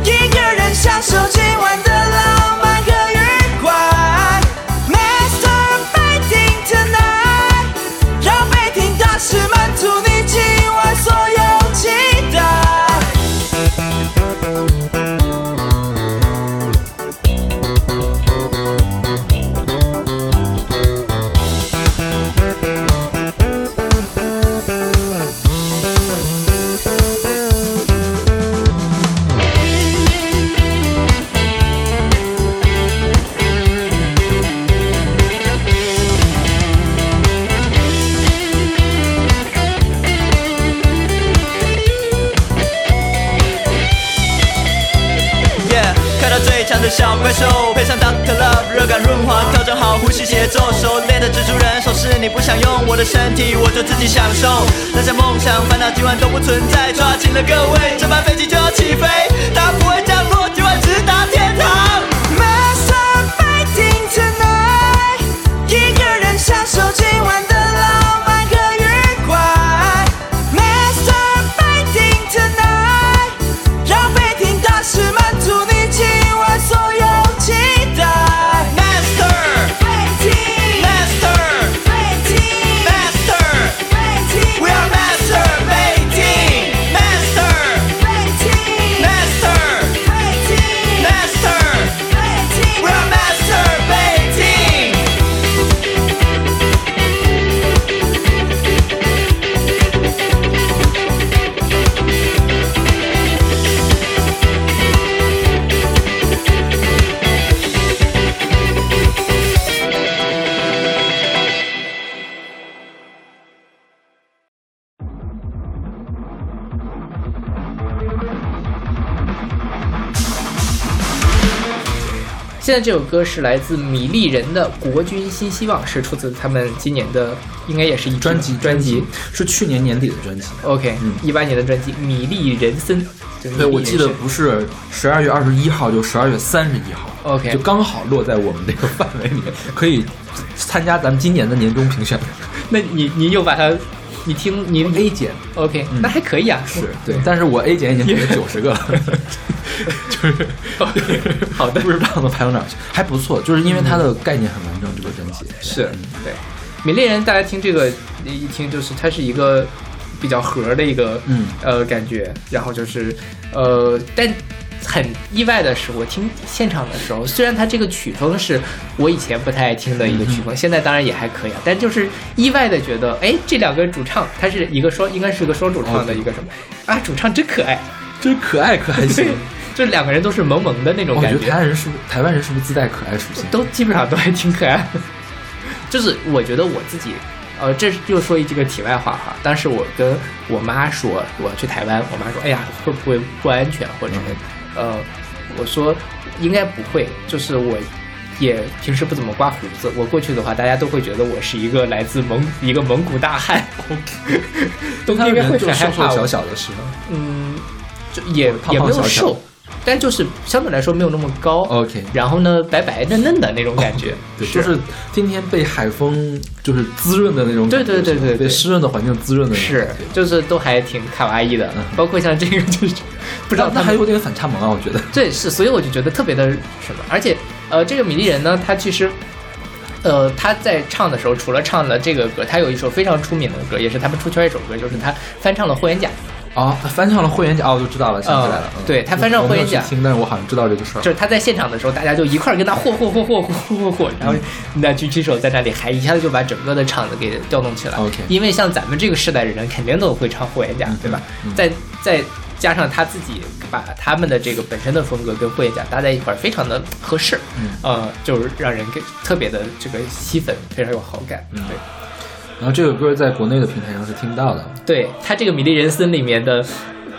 一个人享受今晚的怪兽，配上 Doctor Love，热感润滑，调整好呼吸节奏，熟练的蜘蛛人手势，你不想用我的身体，我就自己享受。那些梦想、烦恼今晚都不存在，抓紧了各位，这班飞机就要起飞，它不会降落，今晚直达天在这首歌是来自米粒人的《国军新希望》，是出自他们今年的，应该也是一专辑专辑。是去年年底的专辑。OK，嗯一八年的专辑《米粒人森》，就是对，我记得不是十二月二十一号，就十二月三十一号。OK 就刚好落在我们这个范围里面，可以参加咱们今年的年终评选。那你你又把它，你听你 A 减。OK，、嗯。那还可以啊，是对，但是我 A 减已经给 了九十个了，就是 好的。不知道。能排到哪儿去，还不错，就是因为它的概念很完整，这个专辑是嗯对，米粒人大家听这个一听就是它是一个比较和的一个嗯。呃感觉，然后就是呃，但很意外的是，我听现场的时候，虽然它这个曲风是我以前不太爱听的一个曲风，现在当然也还可以啊，但就是意外的觉得，哎，这两个主唱，他是一个双，应该是个双主唱的一个什么啊，主唱真可爱，真可爱可还行对。就两个人都是萌萌的那种我觉感得台湾人是不是台湾人是不是自带可爱属性？都基本上都还挺可爱的。就是我觉得我自己，呃，这又说一这个题外话哈。当时我跟我妈说我要去台湾，我妈说，哎呀，会不会不安全或者什么？呃，我说应该不会，就是我。也平时不怎么刮胡子，我过去的话，大家都会觉得我是一个来自蒙一个蒙古大汉，都 他应该会就瘦瘦很害怕我。小小的是吗嗯，就也胖胖也没有小小瘦，但就是相对来说没有那么高。？OK，然后呢，白白嫩嫩的那种感觉，对，就是今天被海风就是滋润的那种感觉，对对对对对被湿润的环境滋润的那种是感觉，就是都还挺卡哇伊的，包括像这个就是不知道那还有点反差萌啊，我觉得。对是，所以我就觉得特别的什么，而且呃，这个米粒人呢，他其实。呃，他在唱的时候，除了唱了这个歌，他有一首非常出名的歌，也是他们出圈一首歌，就是他翻唱了《霍元甲》，啊，他翻唱了霍元甲，哦，我就知道了，想起来了。嗯对他翻唱霍元甲但是我好像知道这个事儿。就是他在现场的时候，大家就一块儿跟他嚯嚯嚯嚯嚯嚯嚯，然后那狙击手在那里嗨，一下子就把整个的场子给调动起来。OK 因为像咱们这个时代的人，肯定都会唱霍元甲，对吧？嗯再再加上他自己把他们的这个本身的风格跟霍元甲搭在一块儿，非常的合适，嗯呃，就是让人给特别的这个吸粉，非常有好感。嗯对，然后这首歌在国内的平台上是听不到的。对他这个《米粒人森》里面的。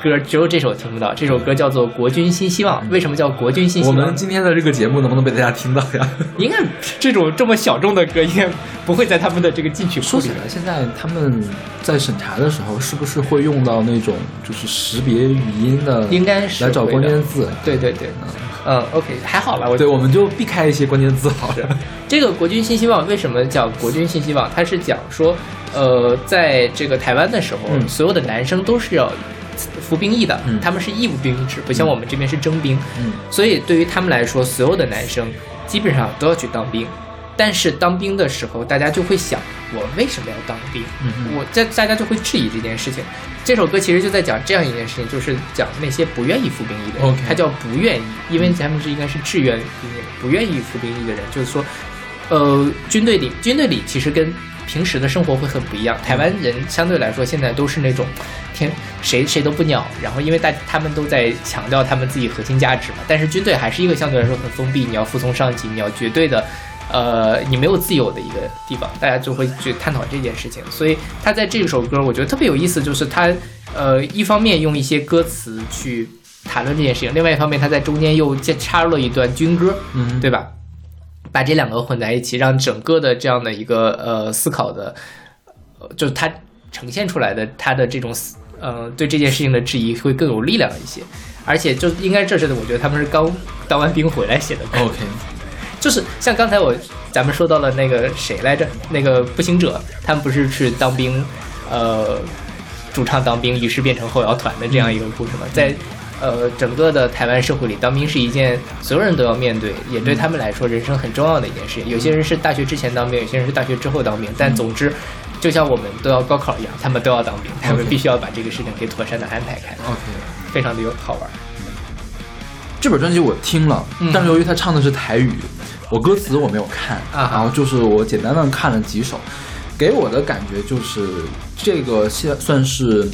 歌只有这首听不到，这首歌叫做《国军新希望》。为什么叫国军新希望？我们今天的这个节目能不能被大家听到呀？应该这种这么小众的歌，应该不会在他们的这个进曲库里说起。来，现在他们在审查的时候，是不是会用到那种就是识别语音的，应该是来找关键字？对对对，嗯，OK，还好吧，我对，我们就避开一些关键字好了。这个国军新希望为什么叫国军新希望？它是讲说，呃，在这个台湾的时候，嗯所有的男生都是要服兵役的，嗯他们是义务兵役制，不像我们这边是征兵。嗯所以对于他们来说，所有的男生基本上都要去当兵。但是当兵的时候，大家就会想，我为什么要当兵？我在大家就会质疑这件事情。这首歌其实就在讲这样一件事情，就是讲那些不愿意服兵役的人他叫不愿意，因为咱们是应该是志愿兵役，不愿意服兵役的人，就是说，呃，军队里军队里其实跟平时的生活会很不一样。台湾人相对来说现在都是那种天谁谁都不鸟，然后因为大他们都在强调他们自己核心价值嘛，但是军队还是一个相对来说很封闭，你要服从上级，你要绝对的。呃，你没有自由的一个地方，大家就会去探讨这件事情。所以他在这首歌，我觉得特别有意思，就是他呃，一方面用一些歌词去谈论这件事情，另外一方面他在中间又加插入了一段军歌，嗯，对吧？把这两个混在一起，让整个的这样的一个呃思考的，呃，就是他呈现出来的他的这种思呃对这件事情的质疑会更有力量一些，而且就应该这是我觉得他们是刚当完兵回来写的歌，OK，就是像刚才我咱们说到了那个谁来着，那个步行者，他们不是去当兵，呃，主唱当兵，于是变成后摇团的这样一个故事嘛，在。呃，整个的台湾社会里，当兵是一件所有人都要面对，也对他们来说人生很重要的一件事情。有些人是大学之前当兵，有些人是大学之后当兵，但总之，就像我们都要高考一样，他们都要当兵，他们必须要把这个事情给妥善的安排开，OK，非常的有好玩。这本专辑我听了，嗯但是由于他唱的是台语，我歌词我没有看，啊然后就是我简单的看了几首，给我的感觉就是这个现算是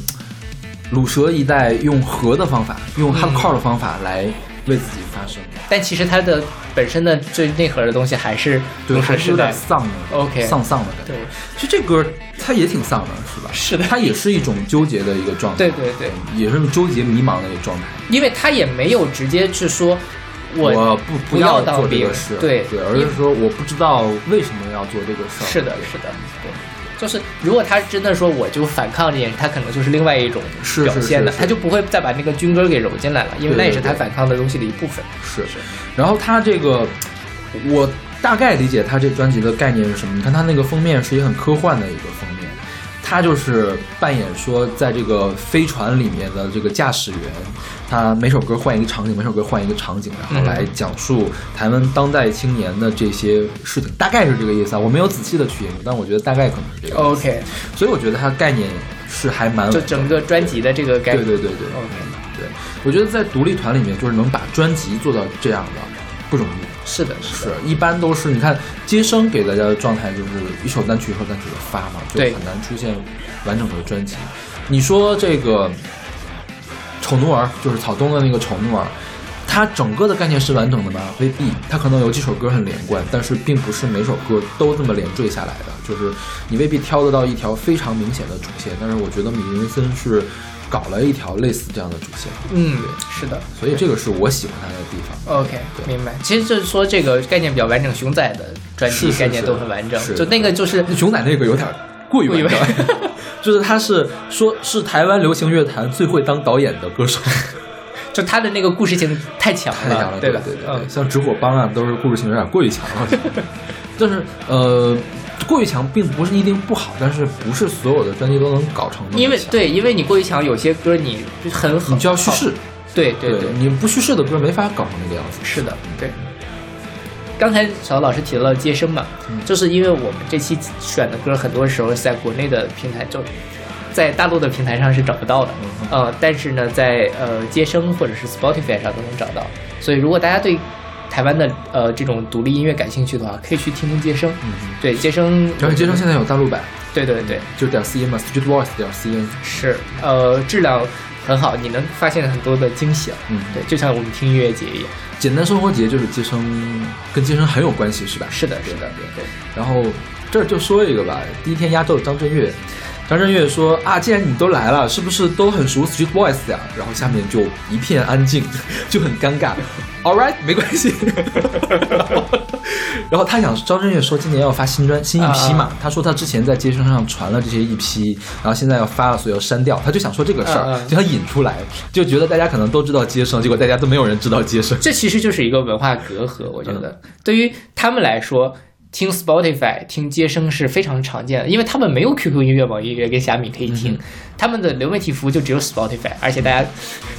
鲁蛇一代用和的方法，用嗯 hardcore 的方法来为自己发声，但其实它的本身的最内核的东西还是对，还是有点丧的 OK 丧丧的感觉。对，其实这歌它也挺丧的，是吧？是的它也是一种纠结的一个状态，对对对，也是纠结迷茫的一个状态。因为他也没有直接去说，我我不不要做这个事，对对，而是说我不知道为什么要做这个事儿。是的，是的，对。就是如果他真的说我就反抗这件事，他可能就是另外一种是是表现的，是是他就不会再把那个军歌给揉进来了，因为那也是他反抗的东西的一部分。是，然后他这个，我大概理解他这专辑的概念是什么。你看他那个封面是一个很科幻的一个封面，他就是扮演说在这个飞船里面的这个驾驶员，他每首歌换一个场景，每首歌换一个场景，然后来讲述台湾当代青年的这些事情，大概是这个意思啊。我没有仔细的去研究，但我觉得大概可能是这个。OK，所以我觉得它概念是还蛮就整个专辑的这个概念。对对对对 OK，对，我觉得在独立团里面，就是能把专辑做到这样的不容易。是的，是一般都是你看接生给大家的状态就是一首单曲一首单曲的发嘛，就很难出现完整的专辑。你说这个丑奴儿就是草东的那个丑奴儿，它整个的概念是完整的吗？未必，它可能有几首歌很连贯，但是并不是每首歌都这么连缀下来的，就是你未必挑得到一条非常明显的主线。但是我觉得米林森是搞了一条类似这样的主线，嗯，是的。所以这个是我喜欢它的地方。OK，明白。其实就是说这个概念比较完整，熊仔的专辑概念都很完整，是就那个就是熊仔那个有点过于完整，就是他是说是台湾流行乐坛最会当导演的歌手，就他的那个故事性太强了，太强了，对吧？对对嗯，像直火帮啊，都是故事性有点过于强了。但是呃，过于强并不是一定不好，但是不是所有的专辑都能搞成因为对，因为你过于强，有些歌你很好，你就要叙事，对对对，你不叙事的歌没法搞成那个样子。是的，对。刚才小老师提到了接生嘛，嗯就是因为我们这期选的歌很多时候在国内的平台，就在大陆的平台上是找不到的，嗯呃，但是呢，在呃接生或者是 Spotify 上都能找到。所以如果大家对台湾的呃这种独立音乐感兴趣的话，可以去听听接生。对，接生，而且接生现在有大陆版，对对对，就点 cn 嘛，Street Voice 点 cn，是呃质量很好，你能发现很多的惊喜啊。嗯对，就像我们听音乐节一样。简单生活节就是接生，跟接生很有关系，是吧？是的，是的，对。然后这儿就说一个吧，第一天压轴张震岳，张震岳说啊，既然你都来了，是不是都很熟 Street Voice 呀？然后下面就一片安静，就很尴尬。All right，没关系。然后他想，张震岳说今年要发新专新一批嘛，啊他说他之前在街声上传了这些一批，然后现在要发了，所以要删掉，他就想说这个事儿，就想引出来，就觉得大家可能都知道街声，结果大家都没有人知道街声。这其实就是一个文化隔阂，我觉得、嗯对于他们来说，听 Spotify、听接生是非常常见的，因为他们没有 QQ 音乐、网易音乐跟虾米可以听，他们的流媒体服务就只有 Spotify，而且大家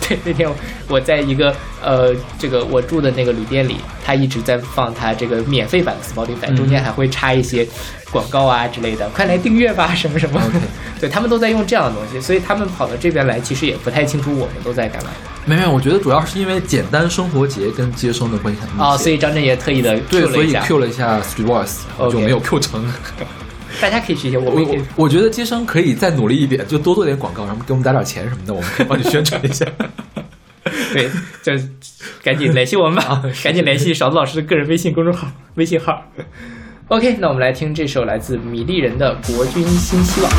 对那天我在一个呃这个我住的那个旅店里，他一直在放他这个免费版的 Spotify，、嗯中间还会插一些广告啊之类的，快来订阅吧什么什么 对他们都在用这样的东西，所以他们跑到这边来，其实也不太清楚我们都在干嘛没有，我觉得主要是因为简单生活节跟接生的关系很密切。啊、所以张震也特意的对所以。Q 了一下 Street Voice，OK 就没有 Q 成。大家可以学学，我我我我觉得接生可以再努力一点，就多做点广告，然后给我们打点钱什么的，我们可以帮你宣传一下。对，就赶紧联系我们吧，赶紧联系勺子老师的个人微信公众号、微信号。OK，那我们来听这首来自米粒人的《国军新希望》。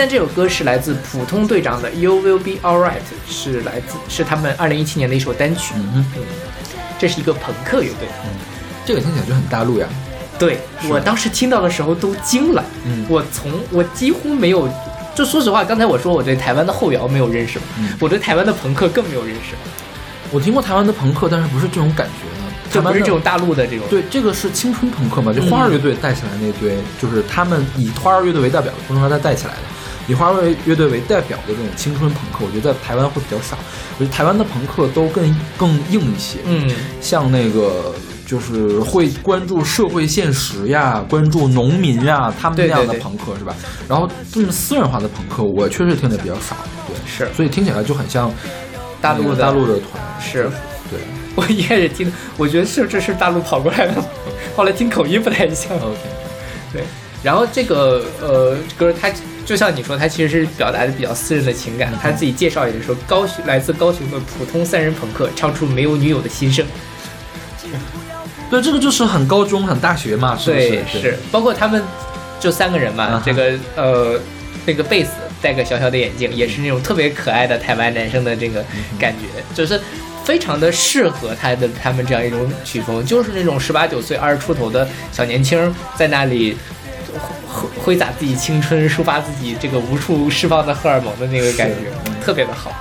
现在这首歌是来自普通队长的《You Will Be Alright》，是来自是他们二零一七年的一首单曲。嗯哼，这是一个朋克乐队。嗯这个听起来就很大陆呀。对我当时听到的时候都惊了，嗯我从我几乎没有，就说实话，刚才我说我对台湾的后摇没有认识，嗯我对台湾的朋克更没有认识，我听过台湾的朋克，但是不是这种感觉的。就不是这种大陆的这种。对，这个是青春朋克嘛，就花儿乐队带起来那堆，就是他们以花儿乐队为代表的，不能说他带起来的，以花为乐队为代表的这种青春朋克，我觉得在台湾会比较少。我觉得台湾的朋克都更更硬一些，嗯，像那个就是会关注社会现实呀，关注农民呀，他们那样的对朋克是吧？然后这么私人化的朋克，我确实听的比较少，对，是所以听起来就很像大陆的大陆的团，是对 我一开始听，我觉得是这是大陆跑过来的，后来听口音不太像。OK，对，然后这个呃歌，它就像你说，它其实是表达的比较私人的情感。他自己介绍也是说，高雄来自高雄的普通三人朋克，唱出没有女友的心声。对，这个就是很高中、很大学嘛，是不对，是？是，包括他们就三个人嘛，啊这个呃那个贝斯戴个小小的眼镜，也是那种特别可爱的台湾男生的这个嗯感觉，就是。非常的适合他的他们这样一种曲风，就是那种十八九岁、二十出头的小年轻在那里挥挥洒自己青春、抒发自己这个无处释放的荷尔蒙的那个感觉，特别的好。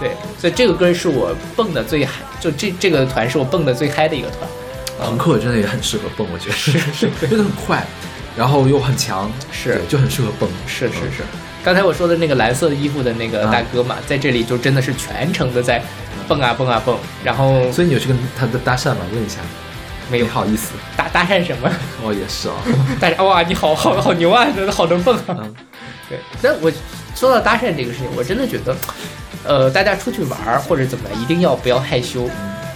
对，所以这个歌是我蹦的最嗨，就这这个团是我蹦的最嗨的一个团。朋克真的也很适合蹦，我觉得是是，真的很快，然后又很强，是就很适合蹦。是是是，刚才我说的那个蓝色衣服的那个大哥嘛，在这里就真的是全程的在蹦啊蹦啊蹦，然后所以你有去跟他的搭讪吗？问一下，没有不好意思。搭搭讪什么，哦，也是啊，搭讪哇，你好好好牛啊，真的好能蹦啊。嗯 对，但我说到搭讪这个事情，我真的觉得，呃，大家出去玩或者怎么样，一定要不要害羞。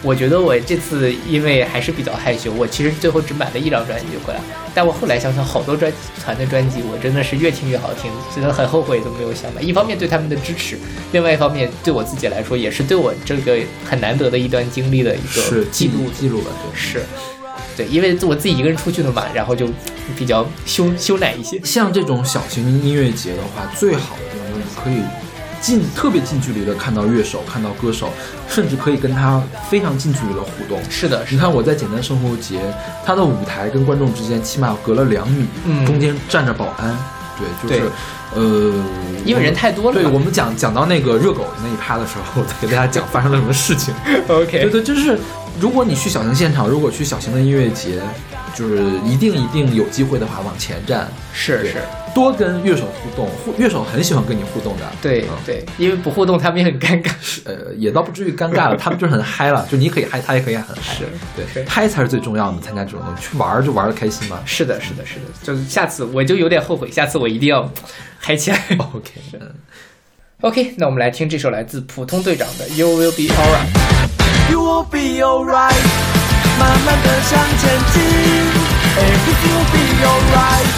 我觉得我这次因为还是比较害羞，我其实最后只买了一张专辑就回来。但我后来想想，好多专团的专辑，我真的是越听越好听，觉得很后悔都没有想买。一方面对他们的支持，另外一方面对我自己来说，也是对我这个很难得的一段经历的一个记记录。记录了，对。是，对，因为我自己一个人出去的嘛，然后就比较羞羞赧一些。像这种小型音乐节的话，最好的地方就是可以近特别近距离的看到乐手，看到歌手，甚至可以跟他非常近距离的互动。是的，你看我在简单生活节，他的舞台跟观众之间起码隔了两米，嗯。中间站着保安，对，就是呃，因为人太多了对我们讲讲到那个热狗那一趴的时候，再给大家讲发生了什么事情。OK，对，就是如果你去小型现场，如果去小型的音乐节，就是一定一定有机会的话往前站，是是，多跟乐手互动，互乐手很喜欢跟你互动的。对嗯对，因为不互动他们也很尴尬。呃，也倒不至于尴尬了，他们就是很嗨了，就你可以嗨，他也可以很嗨，是对，嗨才是最重要的。参加这种东西，去玩就玩的开心嘛。是的，是的，是的，就是下次我就有点后悔，下次我一定要嗨起来。OK，嗯 OK，那我们来听这首来自普通队长的《You Will Be Alright》。You will be alright，慢慢的向前进，Everything will be alright，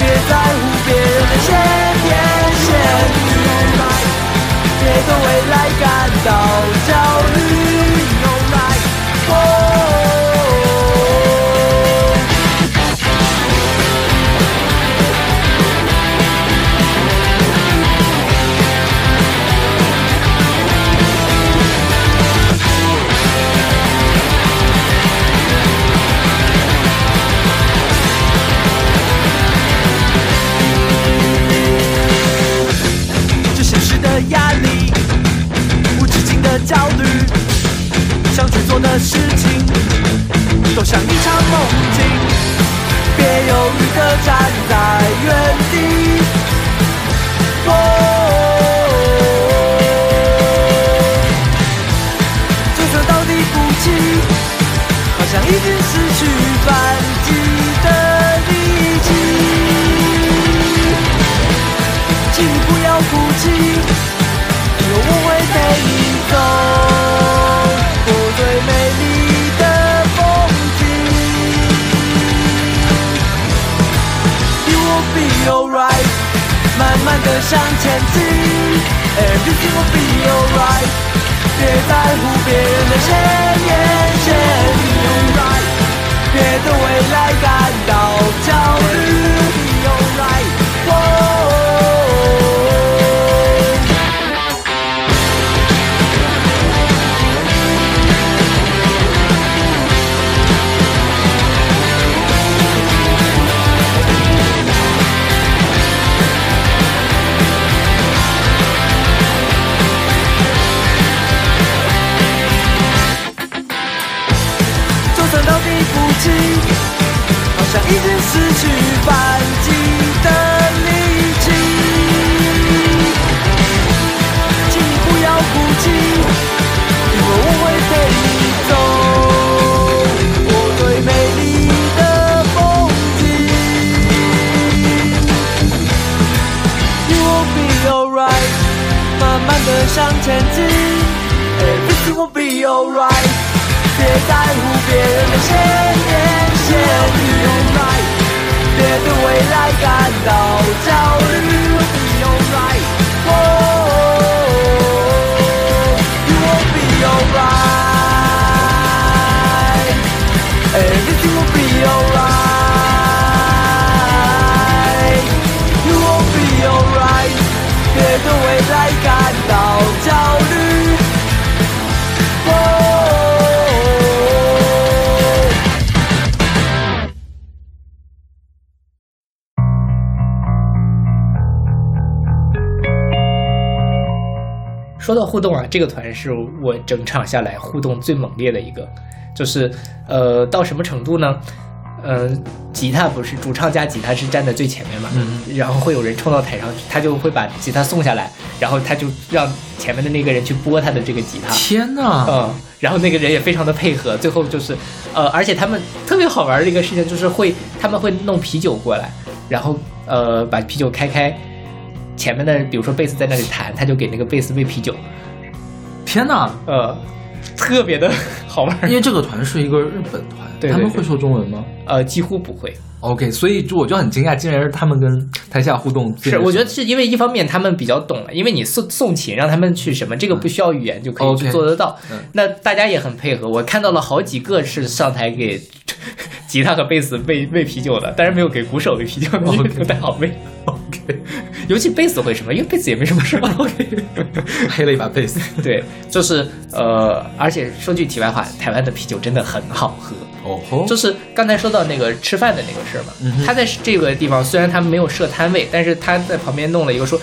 别在乎别人的闲言闲语，别对未来感到焦虑。的焦虑，想去做的事情，都像一场梦境。别犹豫的站在原地。alright，慢慢的向前进，Everything will be alright，别在乎别人的闲言闲语，Alright，别对未来感到好像已经失去反击的力气。请你不要哭泣，因为我会陪你走过最美丽的风景。You will be alright，慢慢的向前进，Everything will be alright。别在乎别人的闲言闲语，Alright，别对未来感到焦虑，Alright，哦，You will be alright，Everything will be alright，You will be alright，别对未来感说到互动啊，这个团是我整场下来互动最猛烈的一个，就是呃到什么程度呢？呃、吉他不是主唱加吉他是站在最前面嘛，嗯然后会有人冲到台上去，他就会把吉他送下来，然后他就让前面的那个人去拨他的这个吉他，天哪！嗯，然后那个人也非常的配合，最后就是，呃，而且他们特别好玩的一个事情就是会，他们会弄啤酒过来，然后呃把啤酒开开，前面的比如说贝斯在那里弹，他就给那个贝斯喂啤酒，天哪！呃，特别的好玩，因为这个团是一个日本团，对对对。他们会说中文吗？呃几乎不会，？OK，所以就我就很惊讶，竟然是他们跟台下互动是我觉得是因为一方面他们比较懂了，因为你送送琴让他们去什么，这个不需要语言就可以去做得到，嗯。那大家也很配合，我看到了好几个是上台给 吉他和贝斯喂喂啤酒的，但是没有给鼓手喂啤酒的，因为不太好喂。OK，尤其贝斯会什么，因为贝斯也没什么事儿。黑了一把贝斯。对，就是呃，而且说句题外话，台湾的啤酒真的很好喝。哦吼，就是刚才说到那个吃饭的那个事儿嘛，嗯他在这个地方虽然他没有设摊位，但是他在旁边弄了一个说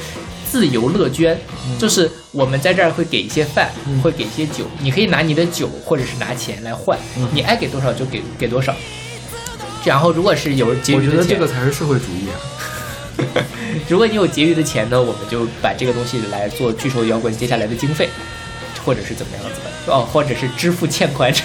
自由乐捐，就是我们在这儿会给一些饭，嗯会给一些酒，你可以拿你的酒或者是拿钱来换，嗯你爱给多少就给给多少。然后如果是有结我余的钱，觉得这个才是社会主义啊！如果你有结余的钱呢，我们就把这个东西来做巨兽摇滚接下来的经费，或者是怎么样子的哦，或者是支付欠款。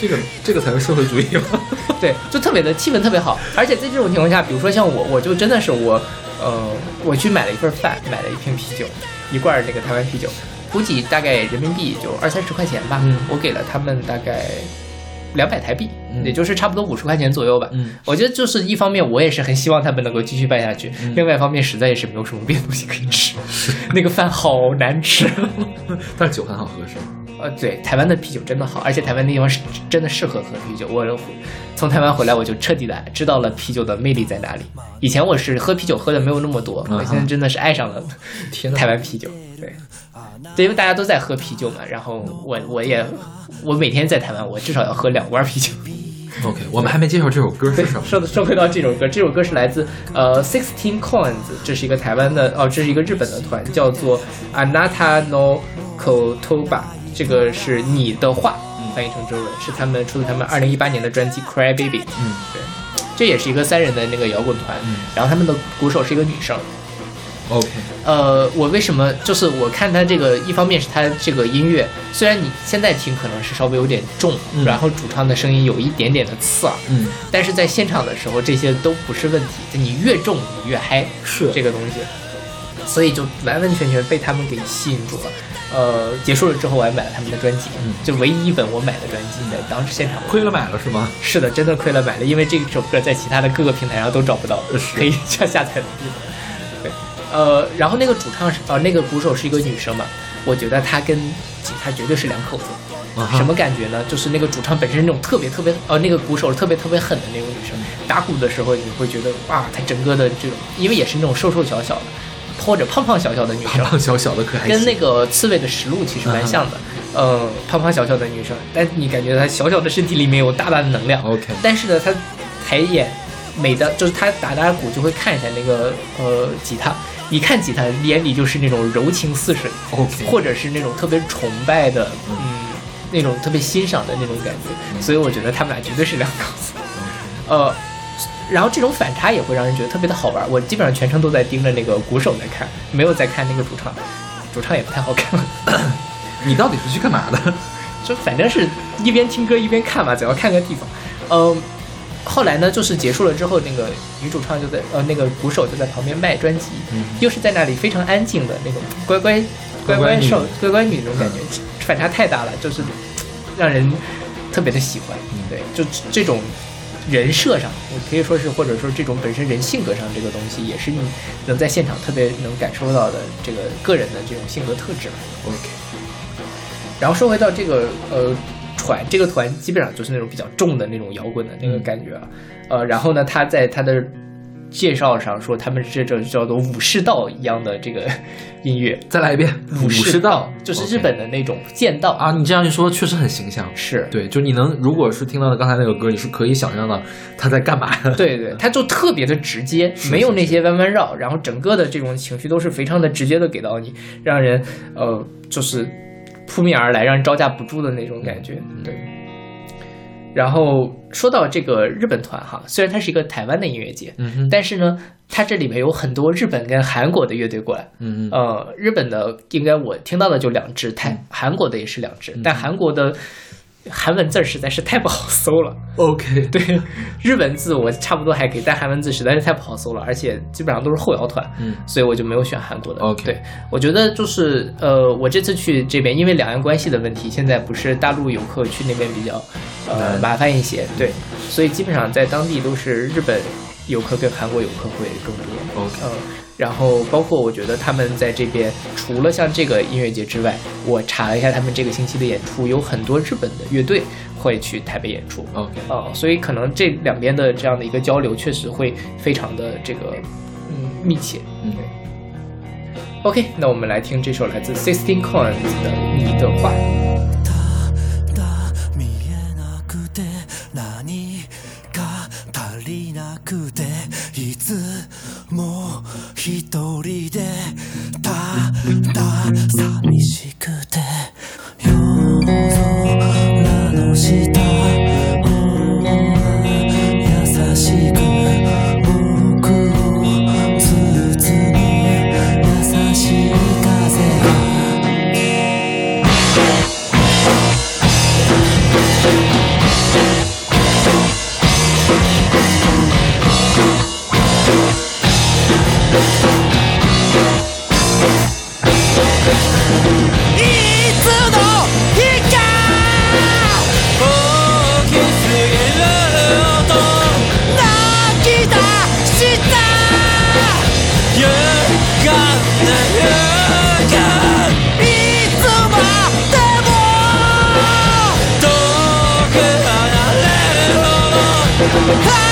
这个这个才是社会主义吧？对，就特别的气氛特别好，而且在这种情况下，比如说像我，我就真的是我，呃，我去买了一份饭，买了一瓶啤酒，一罐儿那个台湾啤酒，估计大概人民币就二三十块钱吧，嗯我给了他们大概两百台币，嗯也就是差不多五十块钱左右吧。嗯，我觉得就是一方面，我也是很希望他们能够继续办下去；嗯另外一方面，实在也是没有什么别的东西可以吃，那个饭好难吃。但是酒很好喝是吗？呃，对，台湾的啤酒真的好，而且台湾那地方是真的适合喝啤酒。我从台湾回来，我就彻底的知道了啤酒的魅力在哪里。以前我是喝啤酒喝的没有那么多，嗯我现在真的是爱上了 台湾啤酒。对，对，因为大家都在喝啤酒嘛，然后我我也我每天在台湾，我至少要喝两罐啤酒。OK，我们还没介绍这首歌是什么。说说回到这首歌，这首歌是来自呃 Sixteen Coins，这是一个台湾的哦，这是一个日本的团，叫做 Anata no Kotoba，这个是你的话，翻译成中文是他们出自他们二零一八年的专辑 Cry Baby，嗯，对，这也是一个三人的那个摇滚团，嗯。然后他们的鼓手是一个女生，OK，呃，我为什么就是我看他这个，一方面是他这个音乐，虽然你现在听可能是稍微有点重，嗯。然后主唱的声音有一点点的刺耳，嗯，但是在现场的时候这些都不是问题，你越重你越嗨，是。这个东西，所以就完完全全被他们给吸引住了。呃，结束了之后我还买了他们的专辑，嗯就唯一一本我买的专辑，在当时现场亏了买了是吗？是的，真的亏了买了，因为这首歌在其他的各个平台上都找不到可以下下载的地方。对，呃，然后那个主唱是呃那个鼓手是一个女生嘛，我觉得她跟吉他绝对是两口子。什么感觉呢？就是那个主唱本身那种特别特别呃，那个鼓手特别特别狠的那种女生，打鼓的时候你会觉得哇，她整个的这种，因为也是那种瘦瘦小小的，或者胖胖小小的女生，胖胖小小的可还行。跟那个刺猬的实录其实蛮像的，呃，胖胖小小的女生，但你感觉她小小的身体里面有大大的能量。OK 但是呢，她抬眼每当就是她打打鼓就会看一下那个呃吉他，一看吉他眼里就是那种柔情似水。OK 或者是那种特别崇拜的，嗯，那种特别欣赏的那种感觉。所以我觉得他们俩绝对是两口子。呃，然后这种反差也会让人觉得特别的好玩。我基本上全程都在盯着那个鼓手在看，没有在看那个主唱，主唱也不太好看了。你到底是去干嘛的？就反正是一边听歌一边看嘛，总要看个地方。嗯，后来呢，就是结束了之后，那个女主唱就在呃，那个鼓手就在旁边卖专辑，嗯又是在那里非常安静的那种乖乖乖乖乖乖少乖乖女那种感觉，反差太大了，就是让人特别的喜欢。嗯对，就这种。人设上，我可以说是，或者说这种本身人性格上这个东西，也是你能在现场特别能感受到的这个个人的这种性格特质。OK，然后说回到这个呃团，这个团基本上就是那种比较重的那种摇滚的那个感觉啊。呃，然后呢，他在他的介绍上说，他们这种叫做武士道一样的这个音乐，再来一遍武士道，就是日本的那种剑道啊。你这样一说，确实很形象。是对，就你能，如果是听到的刚才那个歌，你是可以想象到他在干嘛的。对对，他就特别的直接，没有那些弯弯绕，然后整个的这种情绪都是非常的直接的给到你，让人呃就是扑面而来，让人招架不住的那种感觉。对。然后说到这个日本团哈，虽然它是一个台湾的音乐节，嗯哼，但是呢，它这里面有很多日本跟韩国的乐队过来。嗯嗯呃，日本的应该我听到的就两支，台韩国的也是两支，但韩国的韩文字实在是太不好搜了。，OK，对，日文字我差不多还可以，但韩文字实在是太不好搜了，而且基本上都是后摇团，嗯。所以我就没有选韩国的。OK 对我觉得就是呃，我这次去这边，因为两岸关系的问题，现在不是大陆游客去那边比较呃麻烦一些，对，所以基本上在当地都是日本游客跟韩国游客会更多。OK 嗯，然后包括我觉得他们在这边除了像这个音乐节之外，我查了一下他们这个星期的演出，有很多日本的乐队会去台北演出。 OK，啊、所以可能这两边的这样的一个交流，确实会非常的这个嗯密切。嗯对。OK，那我们来听这首来自 Sixteen Coins 的《你的话》。だ見えなくて 一人でただ寂しくて。Because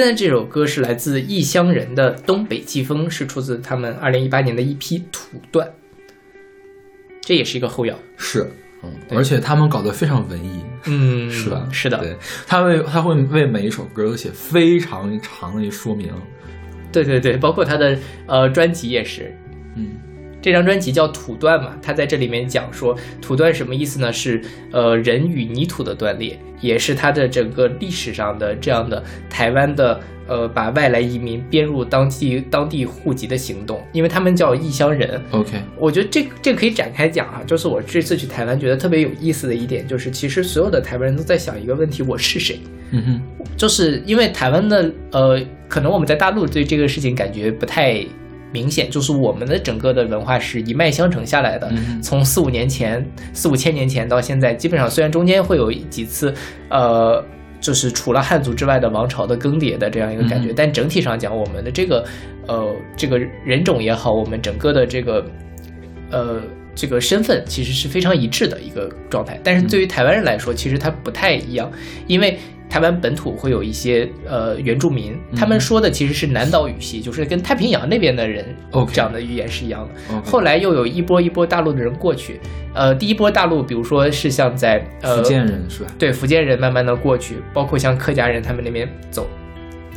现在这首歌是来自异乡人的《东北季风》，是出自他们二零一八年的一批土段，这也是一个后摇。是，嗯，而且他们搞得非常文艺，嗯，是吧？是的，对，他为他会为每一首歌都写非常长的一说明，对对对，包括他的呃专辑也是，嗯，这张专辑叫《土断》嘛，他在这里面讲说土断什么意思呢？是呃人与泥土的断裂，也是他的整个历史上的这样的台湾的呃把外来移民编入当地当地户籍的行动，因为他们叫异乡人。OK，我觉得这这可以展开讲啊、就是我这次去台湾觉得特别有意思的一点，就是其实所有的台湾人都在想一个问题：我是谁？嗯哼，就是因为台湾的呃，可能我们在大陆对这个事情感觉不太明显，就是我们的整个的文化是一脉相承下来的，嗯从四五年前、四五千年前到现在，基本上虽然中间会有几次呃。就是除了汉族之外的王朝的更迭的这样一个感觉，嗯但整体上讲，我们的这个呃这个人种也好，我们整个的这个呃这个身份其实是非常一致的一个状态。但是对于台湾人来说，其实它不太一样，因为台湾本土会有一些呃原住民，他们说的其实是南岛语系，就是跟太平洋那边的人 OK 讲的语言是一样的。后来又有一波一波大陆的人过去，呃，第一波大陆，比如说是像在呃福建人是吧？对福建人慢慢的过去，包括像客家人他们那边走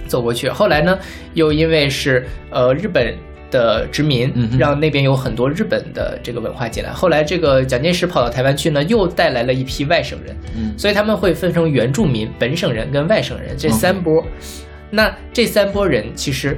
走过去。后来呢，又因为是呃日本的殖民，让那边有很多日本的这个文化进来。后来这个蒋介石跑到台湾去呢，又带来了一批外省人，嗯所以他们会分成原住民、本省人跟外省人这三波。那这三波人其实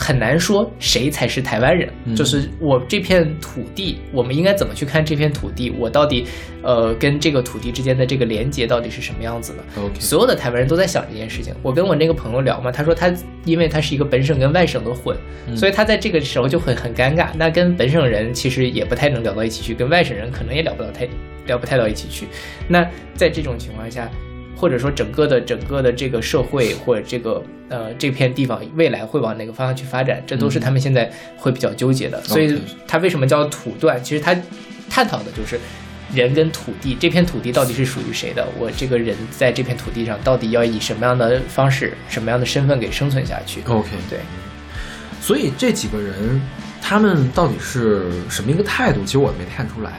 很难说谁才是台湾人。嗯就是我这片土地，我们应该怎么去看这片土地？我到底呃跟这个土地之间的这个连接到底是什么样子的所有的台湾人都在想这件事情。我跟我那个朋友聊嘛，他说他因为他是一个本省跟外省的混，嗯所以他在这个时候就很很尴尬。那跟本省人其实也不太能聊到一起去，跟外省人可能也聊不到太聊不太到一起去。那在这种情况下，或者说整个的整个的这个社会或者这个呃这片地方未来会往哪个方向去发展，这都是他们现在会比较纠结的。所以它为什么叫土断？其实它探讨的就是人跟土地，这片土地到底是属于谁的？我这个人在这片土地上到底要以什么样的方式、什么样的身份给生存下去？OK，对，所以这几个人他们到底是什么一个态度？其实我没看出来。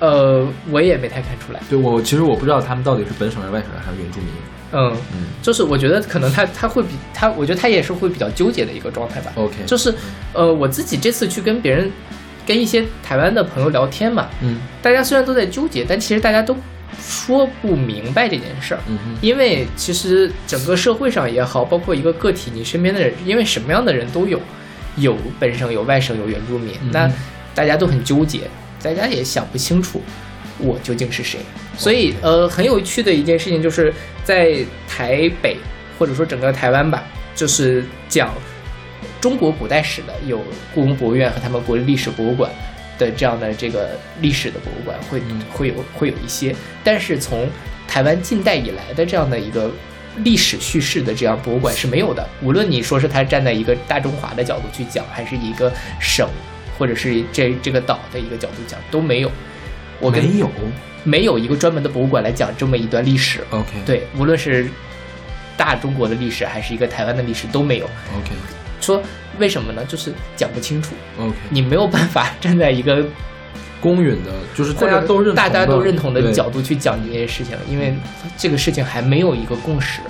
呃，我也没太看出来。对我其实我不知道他们到底是本省人、外省人还是原住民。嗯，嗯就是我觉得可能他他会比他，我觉得他也是会比较纠结的一个状态吧。，OK，就是呃，我自己这次去跟别人、跟一些台湾的朋友聊天嘛，嗯大家虽然都在纠结，但其实大家都说不明白这件事儿。嗯哼因为其实整个社会上也好，包括一个个体，你身边的人，因为什么样的人都有，有本省，有外省，有原住民，嗯那大家都很纠结，大家也想不清楚我究竟是谁。所以呃，很有趣的一件事情就是在台北或者说整个台湾吧，就是讲中国古代史的，有故宫博物院和他们国立历史博物馆的这样的这个历史的博物馆会嗯会有会有一些，但是从台湾近代以来的这样的一个历史叙事的这样博物馆是没有的。无论你说是它站在一个大中华的角度去讲，还是一个省或者是这这个岛的一个角度讲，都没有。我跟没有没有一个专门的博物馆来讲这么一段历史。OK，对，无论是大中国的历史，还是一个台湾的历史都没有。OK 说为什么呢？就是讲不清楚，OK，你没有办法站在一个公允的，就是大家都认同大家都认同的角度去讲这件事情，因为这个事情还没有一个共识。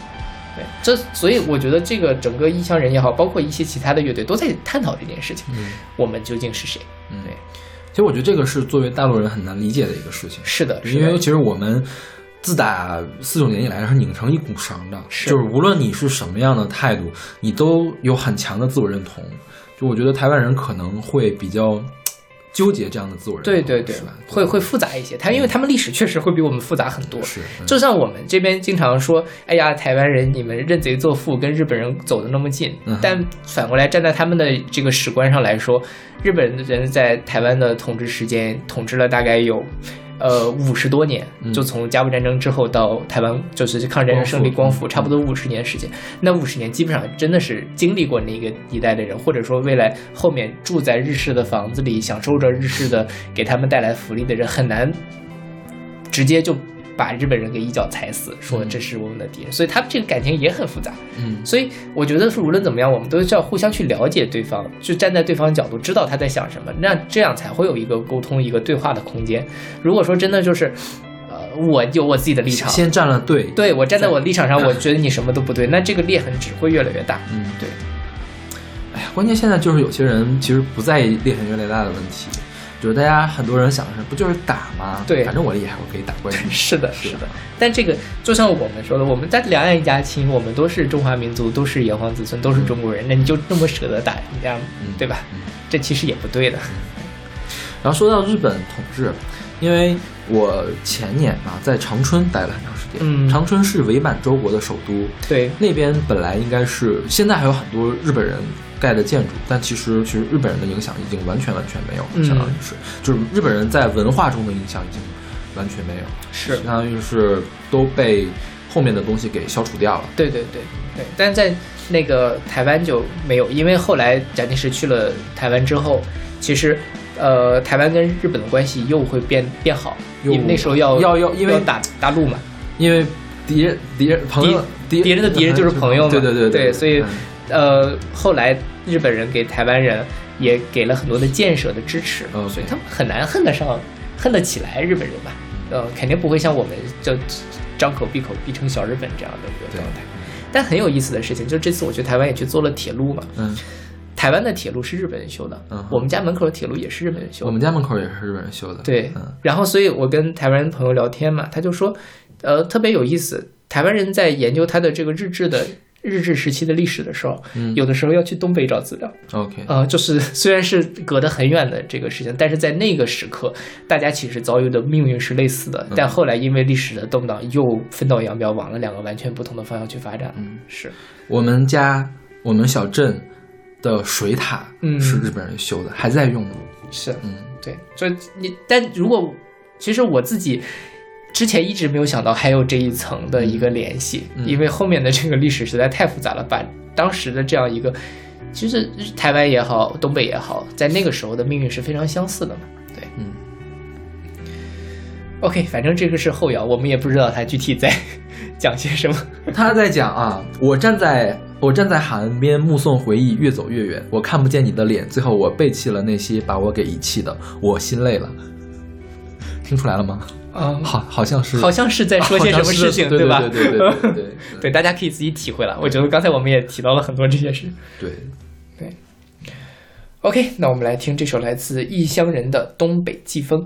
对，这所以我觉得这个整个异乡人也好，包括一些其他的乐队都在探讨这件事情，嗯我们究竟是谁？嗯对，其实我觉得这个是作为大陆人很难理解的一个事情，是的，是的因为其实我们自打四九年以来是拧成一股绳的，是就是无论你是什么样的态度，你都有很强的自我认同。就我觉得台湾人可能会比较纠结这样的自我认同，对对对？，会会复杂一些。他因为他们历史确实会比我们复杂很多。是，嗯就像我们这边经常说，哎呀，台湾人你们认贼作父，跟日本人走的那么近。嗯但反过来站在他们的这个史观上来说，日本人在台湾的统治时间统治了大概有。呃，五十多年，嗯就从甲午战争之后到台湾，就是抗日战争胜利光复差不多五十年时间。那五十年基本上真的是经历过那个一代的人，或者说未来后面住在日式的房子里，享受着日式的给他们带来福利的人，很难直接就把日本人给一脚踩死，说嗯这是我们的敌人，所以他们这个感情也很复杂。嗯所以我觉得是无论怎么样，我们都是要互相去了解对方，就站在对方角度，知道他在想什么，那这样才会有一个沟通、一个对话的空间。如果说真的就是，呃，我有我自己的立场，先站了队，对我站在我的立场上，我 觉得你什么都不对，那这个裂痕只会越来越大。嗯，对。哎呀，关键现在就是有些人其实不在意裂痕越来越大的问题，就是大家很多人想的是，不就是打吗？对反正我厉害，我可以打过你。是的，是是的。但这个就像我们说的，我们在两岸一家亲，我们都是中华民族，都是炎黄子孙，都是中国人，那你就那么舍得打人家，吗对吧嗯？这其实也不对的。然后说到日本统治，因为我前年嘛在长春待了很长时间，嗯长春是伪满洲国的首都，对，那边本来应该是现在还有很多日本人盖的建筑，但其实其实日本人的影响已经完全完全没有了，嗯。相当于是就是日本人在文化中的影响已经完全没有，是。相当于是都被后面的东西给消除掉了。对对对。对，但在那个台湾就没有，因为后来蒋介石去了台湾之后，其实呃，台湾跟日本的关系又会变变好，因为那时候要要要因为打大陆嘛，因为敌人敌人朋友敌敌人的敌人就是朋友嘛，对对对对所以嗯呃，后来日本人给台湾人也给了很多的建设的支持所以他们很难恨得上、恨得起来日本人吧？呃，肯定不会像我们就张口闭口闭成小日本这样的一个状态。但很有意思的事情，就这次我去台湾也去做了铁路嘛，嗯，台湾的铁路是日本人修的，嗯我们家门口的铁路也是日本人修的。我们家门口也是日本人修的。对，嗯然后所以我跟台湾朋友聊天嘛，他就说，呃，特别有意思，台湾人在研究他的这个日志的日治时期的历史的时候，嗯有的时候要去东北找资料。OK，呃，就是 虽然是隔得很远的这个事情，但是在那个时刻，大家其实遭遇的命运是类似的。嗯但后来因为历史的动荡，又分道扬镳，往了两个完全不同的方向去发展。嗯，是，我们家我们小镇的水塔嗯是日本人修的，还在用。是，嗯对，所以你，但如果其实我自己之前一直没有想到还有这一层的一个联系，嗯因为后面的这个历史实在太复杂了，把当时的这样一个，其实台湾也好，东北也好，在那个时候的命运是非常相似的嘛。对，嗯。OK，反正这个是后摇，我们也不知道他具体在 讲些什么。他在讲啊，我站在我站在海岸边，目送回忆越走越远，我看不见你的脸，最后我背弃了那些把我给遗弃的，我心累了。听出来了吗？啊、好，好像是，好像是在说些什么事情，对吧？对对对对对对 对，大家可以自己体会了。我觉得刚才我们也提到了很多这些事。对对。OK，那我们来听这首来自异乡人的《东北季风》。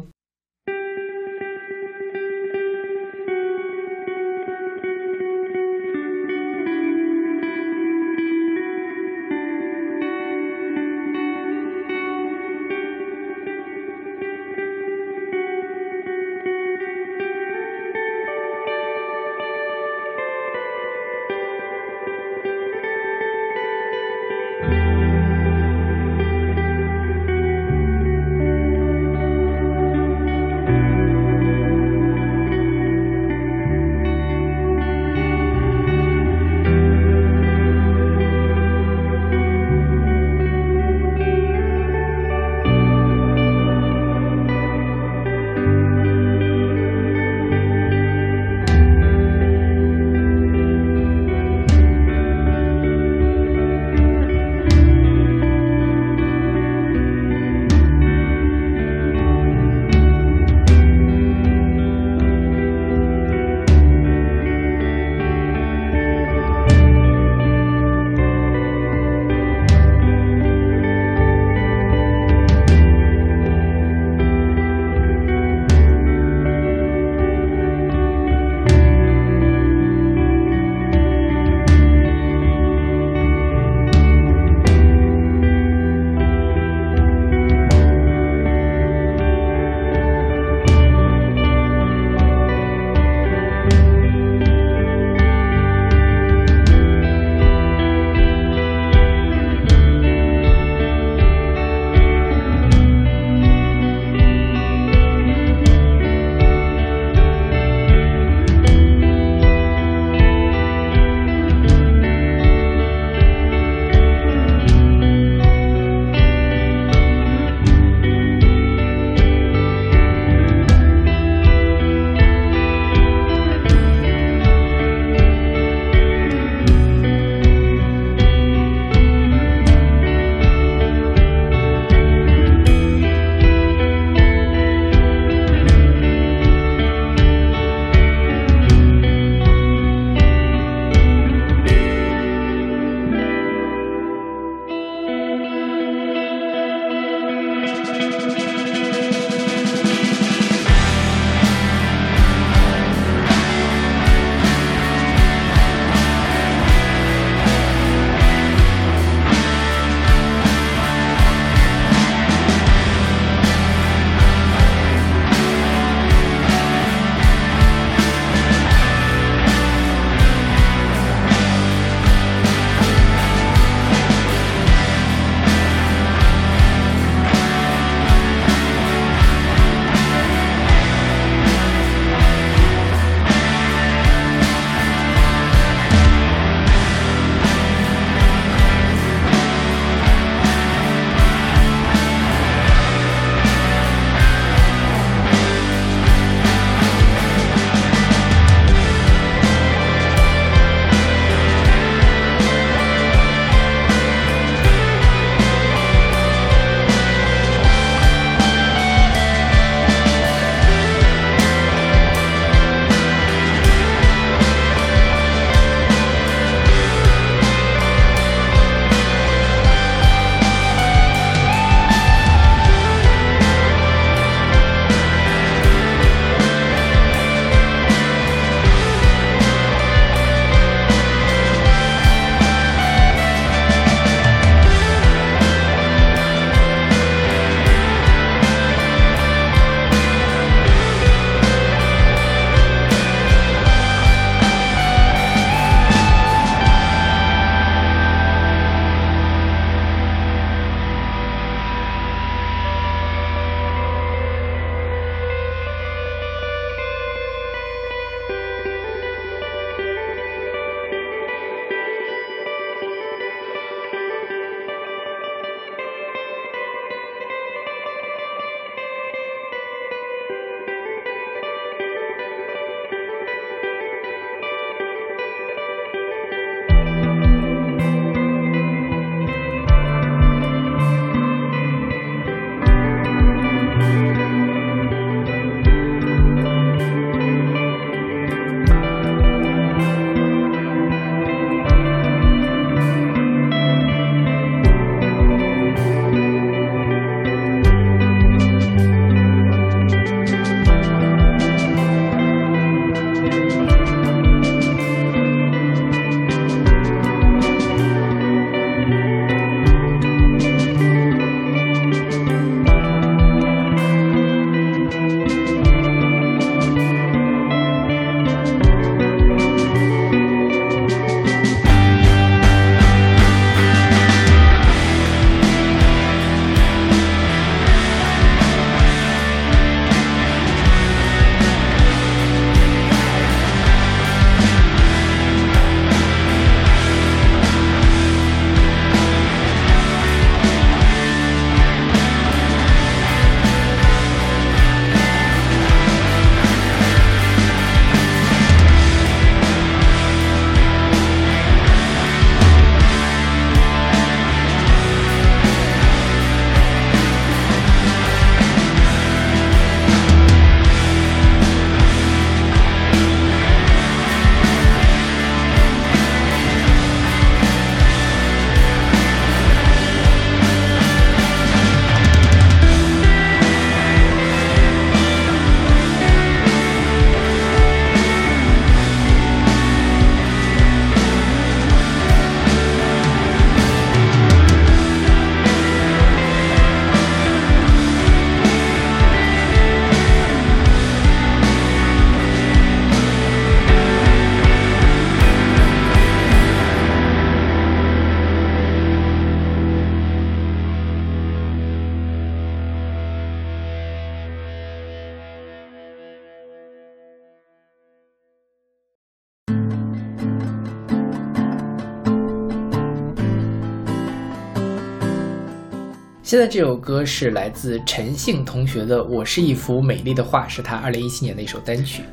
现在这首歌是来自陈姓同学的《我是一幅美丽的画》，是他二零一七年的一首单曲，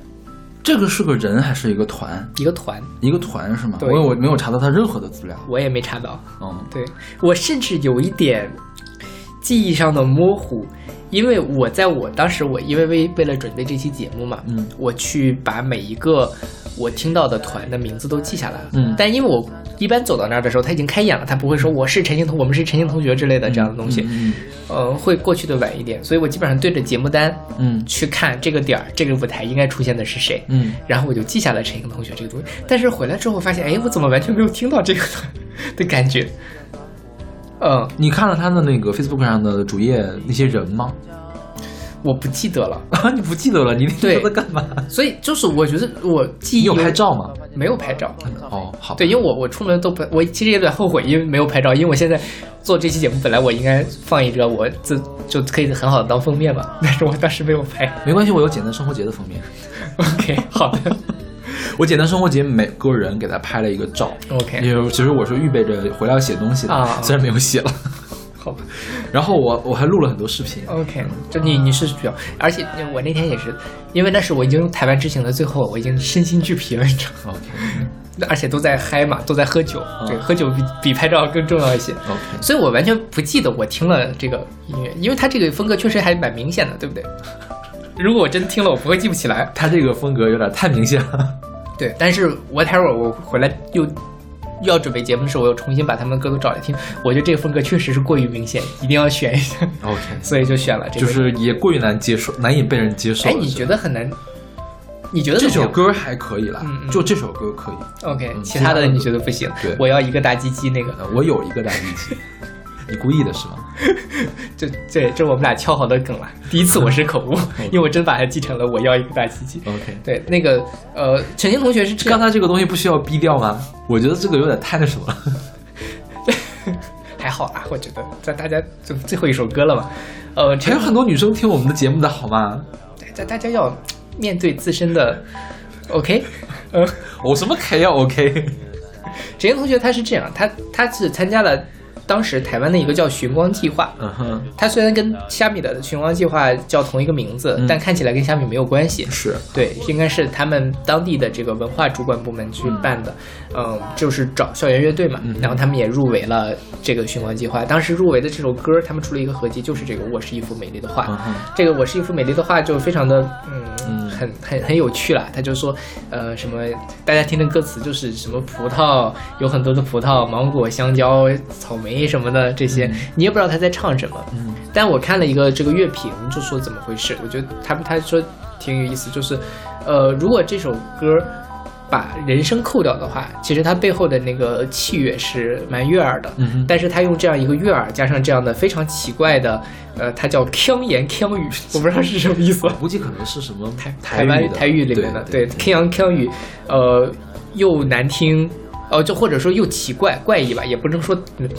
这个是个人还是一个团？一个团，一个团是吗？对我我没有查到他任何的资料。我也没查到。嗯，对我甚至有一点记忆上的模糊，因为我在我当时我因为为为了准备这期节目嘛，嗯。我去把每一个我听到的团的名字都记下来。了，嗯。但因为我一般走到那儿的时候，他已经开演了，他不会说我是陈星同，我们是陈星同学之类的这样的东西，嗯呃，会过去的晚一点，所以我基本上对着节目单嗯。去看这个点儿，这个舞台应该出现的是谁，嗯。然后我就记下了陈星同学这个东西，但是回来之后发现，哎，我怎么完全没有听到这个团的感觉？嗯，你看了他的那个 Facebook 上的主页那些人吗？我不记得了，啊，你不记得了？你那对天在干嘛？所以就是我觉得我记忆你有拍照吗？没有拍照？哦，好，对，因为我我出门都不，我其实有点后悔，因为没有拍照，因为我现在做这期节目，本来我应该放一个我自就可以很好的当封面嘛，但是我当时没有拍。没关系，我有简单生活节的封面。OK，好的 我简单生活节每个人给他拍了一个照。，OK，因为其实我是预备着回来要写东西的，啊 虽然没有写了。好吧然后我我还录了很多视频。，OK，就你你是比较，而且我那天也是，因为那是我已经台湾之行的最后，我已经身心俱疲了，你知道吗？OK 而且都在嗨嘛，都在喝酒，对，喝酒比比拍照更重要一些。OK，所以我完全不记得我听了这个音乐，因为它这个风格确实还蛮明显的，对不对？如果我真听了，我不会记不起来。他这个风格有点太明显了。对，但是 whatever，我回来又又要准备节目的时候，我又重新把他们的歌都找来听，我觉得这个风格确实是过于明显，一定要选一下，OK，所以就选了这个。就是也过于难接受，难以被人接受哎，你觉得很难？你觉得这首歌还可以啦嗯嗯，就这首歌可以。OK，嗯其他的你觉得不行？对我要一个大鸡鸡那个，呃我有一个大机器，你故意的是吗？这这这我们俩敲好的梗了。第一次我是口误，因为我真把它记成了我要一个大鸡鸡。OK，对，那个呃，陈星同学是这，刚才这个东西不需要逼掉吗？我觉得这个有点太那什么了。还好啦，我觉得在大家就最后一首歌了嘛，呃，还有很多女生听我们的节目的好吗？对大大家要面对自身的 OK，呃，我什么 K 要 OK？陈星同学他是这样，他他是参加了当时台湾的一个叫寻光计划，嗯哼，它虽然跟虾米的寻光计划叫同一个名字，嗯。但看起来跟虾米没有关系。是。对，应该是他们当地的这个文化主管部门去办的，嗯，就是找校园乐队嘛，然后他们也入围了这个寻光计划。当时入围的这首歌，他们出了一个合集，就是这个《我是一幅美丽的画》。嗯这个《我是一幅美丽的画》就非常的，嗯，嗯很很很有趣啦。他就说，呃，什么，大家听的歌词就是什么葡萄，有很多的葡萄，芒果、香蕉、草莓什么的这些，你也不知道他在唱什么。嗯但我看了一个这个乐评，就说怎么回事？我觉得他他说挺有意思，就是，呃，如果这首歌把人声扣掉的话，其实它背后的那个器乐是蛮悦耳的。嗯但是他用这样一个悦耳，加上这样的非常奇怪的，呃，它叫腔言腔语，我不知道是什么意思。估计可能是什么台台湾台语里面的，对对，腔言腔语，呃，又难听，哦，就或者说又奇怪怪异吧，也不能说，嗯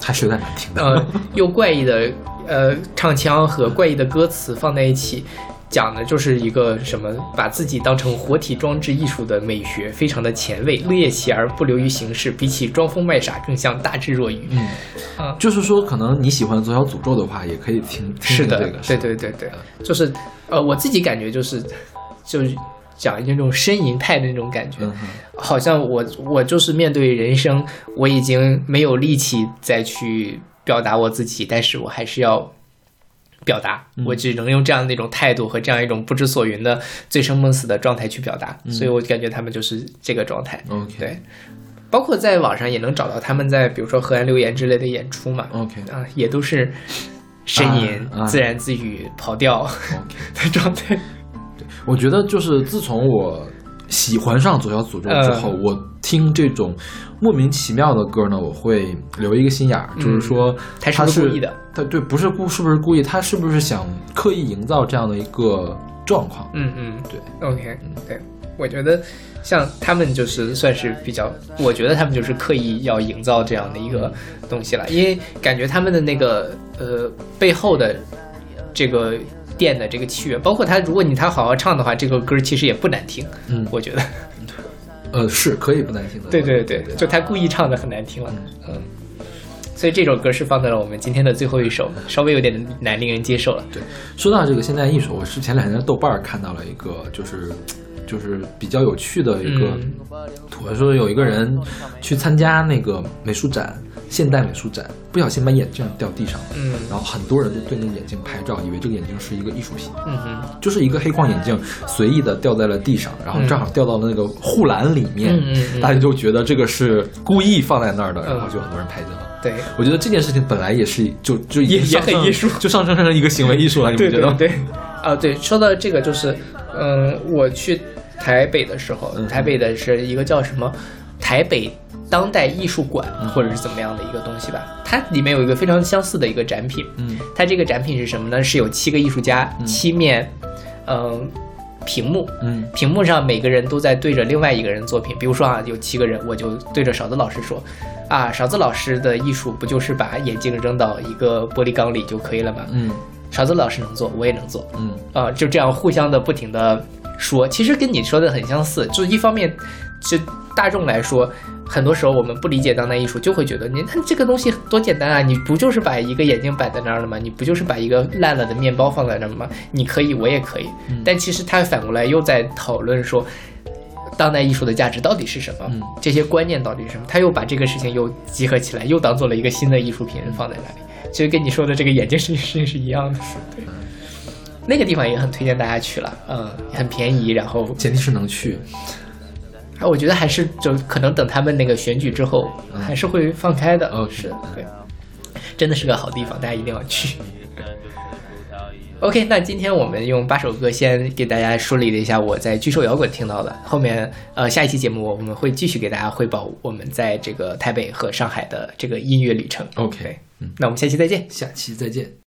还是有点难听的。呃，又怪异的呃唱腔和怪异的歌词放在一起，讲的就是一个什么，把自己当成活体装置艺术的美学，非常的前卫，猎奇而不流于形式，比起装疯卖傻更像大智若愚。嗯，啊就是说，可能你喜欢左小诅咒的话，也可以听听是的，这个。对对对对，就是呃，我自己感觉就是就是讲那种呻吟派的那种感觉，嗯，好像我我就是面对人生，我已经没有力气再去表达我自己，但是我还是要表达，嗯我只能用这样的一种态度和这样一种不知所云的醉生梦死的状态去表达，所以我感觉他们就是这个状态。对，包括在网上也能找到他们在比如说河岸留言之类的演出嘛，OK 啊，也都是呻吟、自言自语、跑调 的状态。我觉得就是自从我喜欢上左小诅咒之后，嗯我听这种莫名其妙的歌呢，我会留一个心眼儿，就是说嗯他是是故意的？他对，不是故是不是故意？他是不是想刻意营造这样的一个状况？嗯嗯，对，OK，对，我觉得像他们就是算是比较，我觉得他们就是刻意要营造这样的一个东西了，因为感觉他们的那个呃背后的这个店的这个契约，包括他，如果你他好好唱的话，这个歌其实也不难听，嗯我觉得，呃，是可以不难听的。对对对，就他故意唱的很难听了，嗯，所以这首歌是放在了我们今天的最后一首，稍微有点难令人接受了。对，说到这个现代艺术，我是前两天在豆瓣儿看到了一个，就是就是比较有趣的一个嗯图，说有一个人去参加那个美术展，现代美术展，不小心把眼镜掉地上了，嗯。然后很多人都对那个眼镜拍照，以为这个眼镜是一个艺术品，嗯哼，就是一个黑框眼镜随意的掉在了地上，然后正好掉到了那个护栏里面，嗯大家就觉得这个是故意放在那儿的，嗯。然后就很多人拍见了。对。我觉得这件事情本来也是就就也也很艺术。就上升成一个行为艺术了，你对不觉得吗？对对，啊对，说到这个就是，嗯，我去台北的时候，嗯。台北的是一个叫什么台北当代艺术馆，或者是怎么样的一个东西吧。它里面有一个非常相似的一个展品，嗯它这个展品是什么呢？是有七个艺术家，七面，嗯、屏幕，嗯屏幕上每个人都在对着另外一个人作品。比如说啊，有七个人，我就对着勺子老师说，啊，勺子老师的艺术不就是把眼镜扔到一个玻璃缸里就可以了吗？嗯勺子老师能做，我也能做，嗯啊、就这样互相的不停的说，其实跟你说的很相似。就是一方面，就大众来说，很多时候我们不理解当代艺术，就会觉得你看这个东西多简单啊，你不就是把一个眼镜摆在那儿了吗？你不就是把一个烂了的面包放在那儿吗？你可以，我也可以。但其实他反过来又在讨论说。当代艺术的价值到底是什么？嗯这些观念到底是什么？他又把这个事情又集合起来，又当做了一个新的艺术品放在那里。其实跟你说的这个眼镜事情是一样的。对，那个地方也很推荐大家去了，嗯，很便宜，然后前提是能去。我觉得还是就可能等他们那个选举之后，还是会放开的。哦是的，对，真的是个好地方，大家一定要去。OK，那今天我们用八首歌先给大家梳理了一下我在巨兽摇滚听到的，后面呃下一期节目我们会继续给大家汇报我们在这个台北和上海的这个音乐旅程。OK，嗯，那我们下期再见。下期再见。